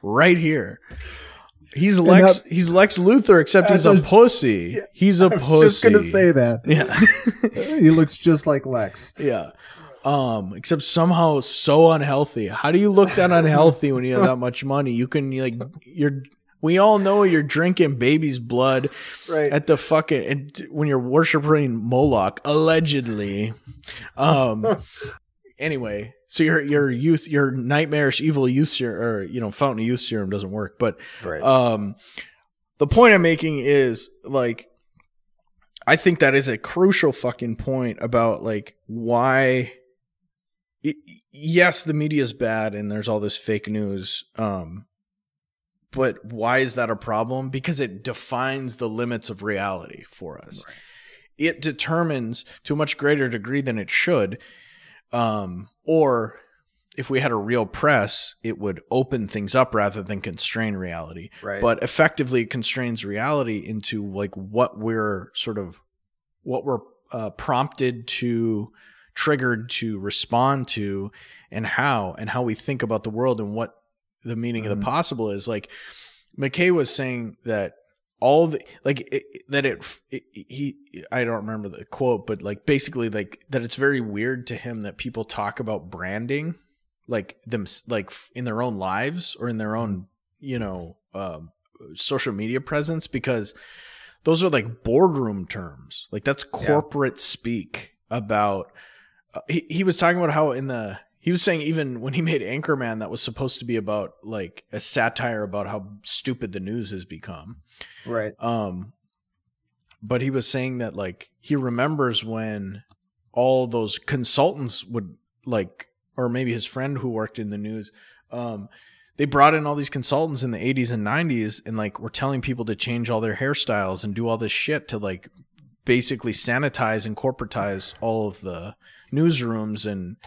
right here. He's Lex. he's Lex Luthor, except he's a was- pussy. He's a I was pussy. just gonna say that. Yeah. <laughs> he looks just like Lex. Yeah. Um, except somehow so unhealthy. How do you look that unhealthy when you have that much money? You can like you're we all know you're drinking baby's blood Right. at the fucking and when you're worshiping Moloch, allegedly. Um anyway, so your your youth your nightmarish evil youth serum or you know, fountain of youth serum doesn't work, but Right. um, the point I'm making is like, I think that is a crucial fucking point about like why. Yes, the media is bad and there's all this fake news. Um, but why is that a problem? Because it defines the limits of reality for us. It determines to a much greater degree than it should. Um, or if we had a real press, it would open things up rather than constrain reality. right. But effectively, it constrains reality into like what we're sort of what we're uh, prompted to, triggered to respond to, and how and how we think about the world and what the meaning of Mhm. the possible is. Like McKay was saying that all the like it, that it, it he I don't remember the quote, but like basically like that it's very weird to him that people talk about branding like them like in their own lives or in their own you know um, social media presence because those are like boardroom terms like that's corporate speak about he, he was talking about how in the he was saying even when he made anchorman that was supposed to be about like a satire about how stupid the news has become Right. um, but he was saying that like he remembers when all those consultants would like, or maybe his friend who worked in the news, um, they brought in all these consultants in the 80s and 90s and like were telling people to change all their hairstyles and do all this shit to like basically sanitize and corporatize all of the newsrooms and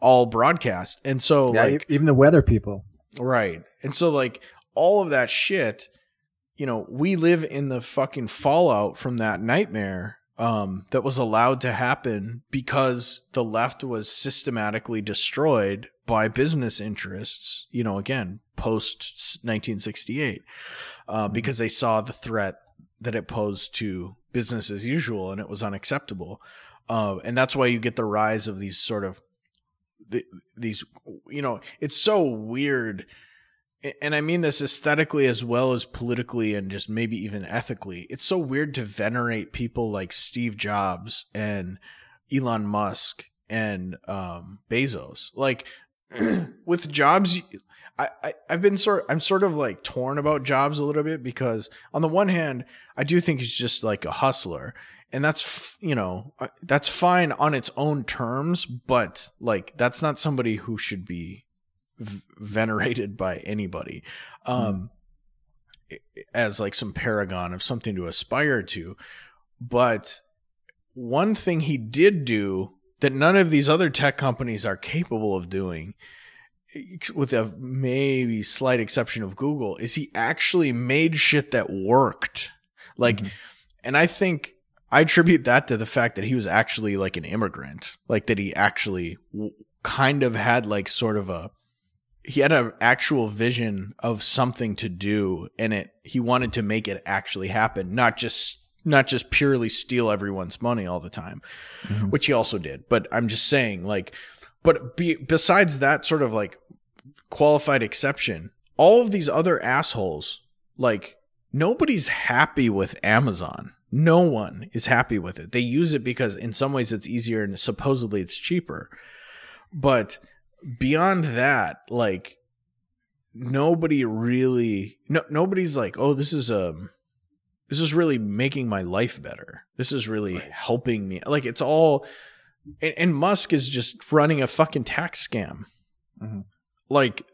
all broadcast. And so yeah, like even the weather people. Right. And so like all of that shit, you know, we live in the fucking fallout from that nightmare um, that was allowed to happen because the left was systematically destroyed by business interests, you know, again, post 1968, uh, because they saw the threat that it posed to business as usual and it was unacceptable. Uh, and that's why you get the rise of these sort of the, these you know it's so weird. And i mean this aesthetically as well as politically and just maybe even ethically. It's so weird to venerate people like steve jobs and elon musk and um, bezos. Like <clears throat> with jobs I, I i've been sort i'm sort of like torn about jobs a little bit because on the one hand i do think he's just like a hustler and that's you know uh, that's fine on its own terms but like that's not somebody who should be v- venerated by anybody. Um as like some paragon of something to aspire to but one thing he did do that none of these other tech companies are capable of doing with a maybe slight exception of Google is he actually made shit that worked. Like and I think I attribute that to the fact that he was actually like an immigrant, like that he actually w- kind of had like sort of a he had an actual vision of something to do and it he wanted to make it actually happen, not just not just purely steal everyone's money all the time, mm-hmm. which he also did. But I'm just saying like but be, besides that sort of like qualified exception, all of these other assholes like nobody's happy with Amazon. No one is happy with it. They use it because in some ways it's easier and supposedly it's cheaper. But beyond that, like nobody really no nobody's like, "Oh, this is um this is really making my life better. This is really helping me." Like it's all and, and Musk is just running a fucking tax scam. Mhm. Like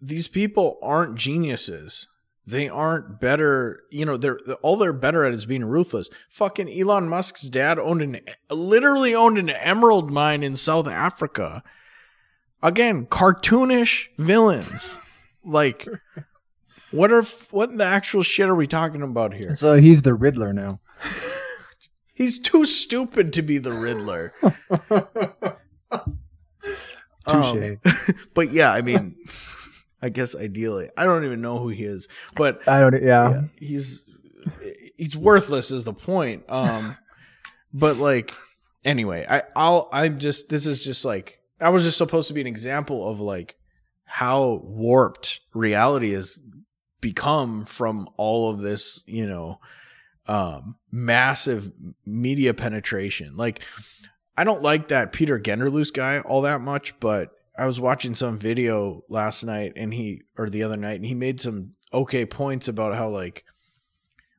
these people aren't geniuses they aren't better you know they're all they're better at is being ruthless. Fucking elon musk's dad owned an literally owned an emerald mine in south africa. Again cartoonish villains. Like what are what the actual shit are we talking about here? So he's the Riddler now. <laughs> he's too stupid to be the riddler. <laughs> Touche. Um, <laughs> but yeah i mean i guess ideally i don't even know who he is but I don't. Yeah. yeah, he's he's worthless is the point um <laughs> but like anyway i i'll i'm just this is just like i was just supposed to be an example of like how warped reality has become from all of this you know um massive media penetration like i don't like that peter Gelderloos guy all that much but i was watching some video last night and he or the other night and he made some okay points about how like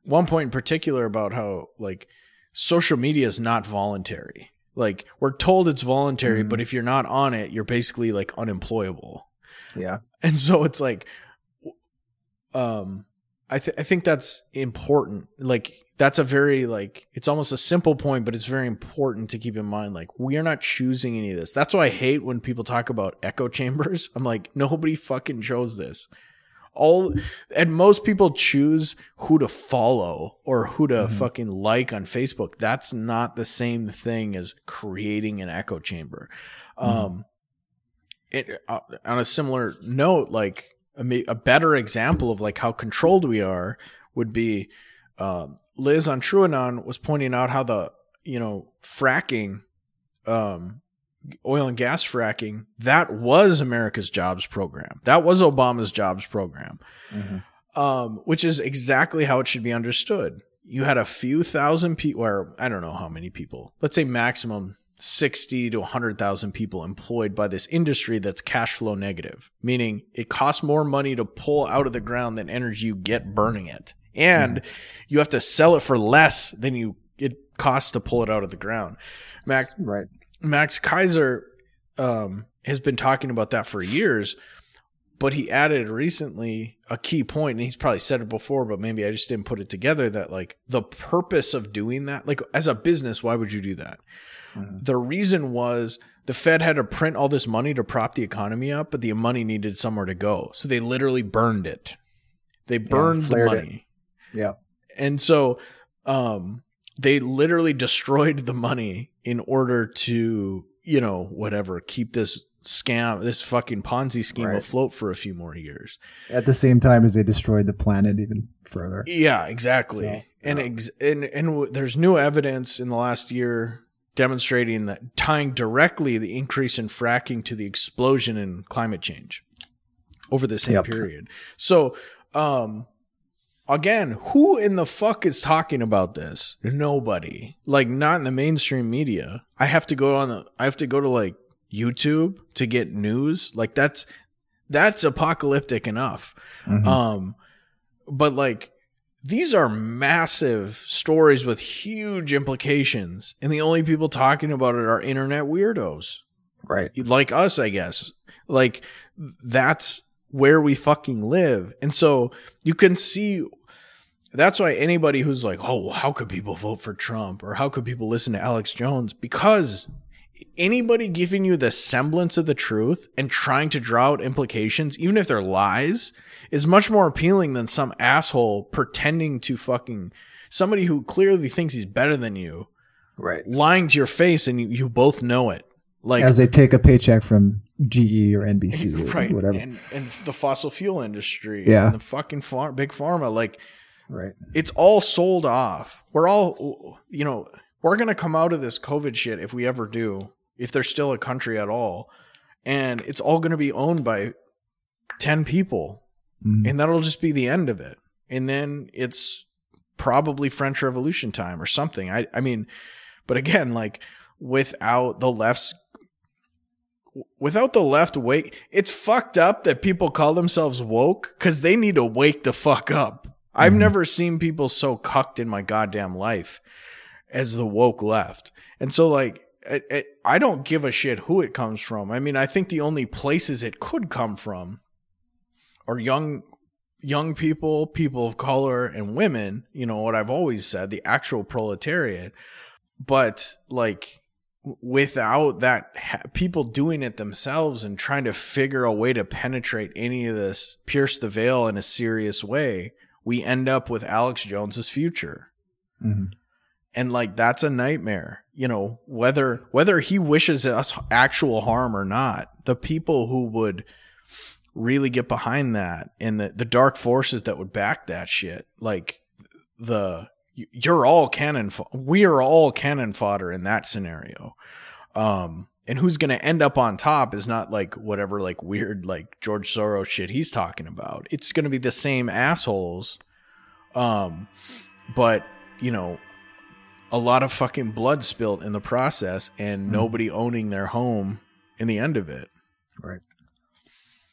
one point in particular about how like social media is not voluntary like we're told it's voluntary Mhm. but if you're not on it you're basically like unemployable Yeah. and so it's like um i th- i think that's important. Like that's a very like it's almost a simple point but it's very important to keep in mind like we are not choosing any of this. That's why i hate when people talk about echo <laughs> chambers. I'm like nobody fucking chose this. All and most people choose who to follow or who to Mhm. fucking like on facebook. That's not the same thing as creating an echo chamber. Um it, uh, on a similar note, like a, a better example of like how controlled we are would be um, Liz on TrueAnon was pointing out how the you know fracking, um, oil and gas fracking, that was America's jobs program. That was Obama's jobs program Mhm. um, which is exactly how it should be understood. You had a few thousand people, or I don't know how many people, let's say maximum 60 to 100,000 people employed by this industry that's cash flow negative, meaning it costs more money to pull out of the ground than energy you get burning it. And you have to sell it for less than you it costs to pull it out of the ground. Max, Right. Max Keiser um, has been talking about that for years, but he added recently a key point, and he's probably said it before, but maybe I just didn't put it together that like the purpose of doing that, like as a business, why would you do that? Mhm. The reason was the Fed had to print all this money to prop the economy up, but the money needed somewhere to go. So they literally burned it. They burned the flared it. money. Yeah. And so um they literally destroyed the money in order to, you know, whatever, keep this scam, this fucking Ponzi scheme Right. afloat for a few more years. At the same time as they destroyed the planet even further. Yeah, exactly. So, and yeah. ex- and and w- there's new evidence in the last year demonstrating that tying directly the increase in fracking to the explosion in climate change over the same Yep. period. So, um again, who in the fuck is talking about this? Nobody. Like not in the mainstream media. I have to go on the I have to go to like YouTube to get news. Like that's that's apocalyptic enough. Mhm. Um, but like these are massive stories with huge implications, and the only people talking about it are internet weirdos right. like us, I guess. Like that's where we fucking live, and so you can see. That's why anybody who's like, "Oh, how could people vote for Trump?" or "How could people listen to Alex Jones?" because anybody giving you the semblance of the truth and trying to draw out implications, even if they're lies, is much more appealing than some asshole pretending to fucking somebody who clearly thinks he's better than you, Right. lying to your face, and you, you both know it. Like As they take a paycheck from GE or NBC or <laughs> right, whatever. and and the fossil fuel industry, Yeah. and the fucking far, big pharma, like right. it's all sold off. We're all, you know, we're gonna come out of this COVID shit if we ever do, if there's still a country at all, and it's all gonna be owned by ten people, Mhm. and that'll just be the end of it. And then it's probably French Revolution time or something. I I mean, but again, like without the left's without the left wake it's fucked up that people call themselves woke because they need to wake the fuck up. I've Mhm. never seen people so cucked in my goddamn life as the woke left. And so like it, it, I don't give a shit who it comes from. I mean, I think the only places it could come from are young young people, people of color and women, you know what I've always said, the actual proletariat. But like without that ha- people doing it themselves and trying to figure a way to penetrate any of this, pierce the veil in a serious way, we end up with Alex Jones's future Mhm. And like that's a nightmare you know whether whether he wishes us actual harm or not the people who would really get behind that and the, the dark forces that would back that shit like the you're all cannon fo- we are all cannon fodder in that scenario. Um and who's going to end up on top is not like whatever like weird like George Soros shit he's talking about. It's going to be the same assholes um but you know a lot of fucking blood spilt in the process and Mhm. nobody owning their home in the end of it. Right.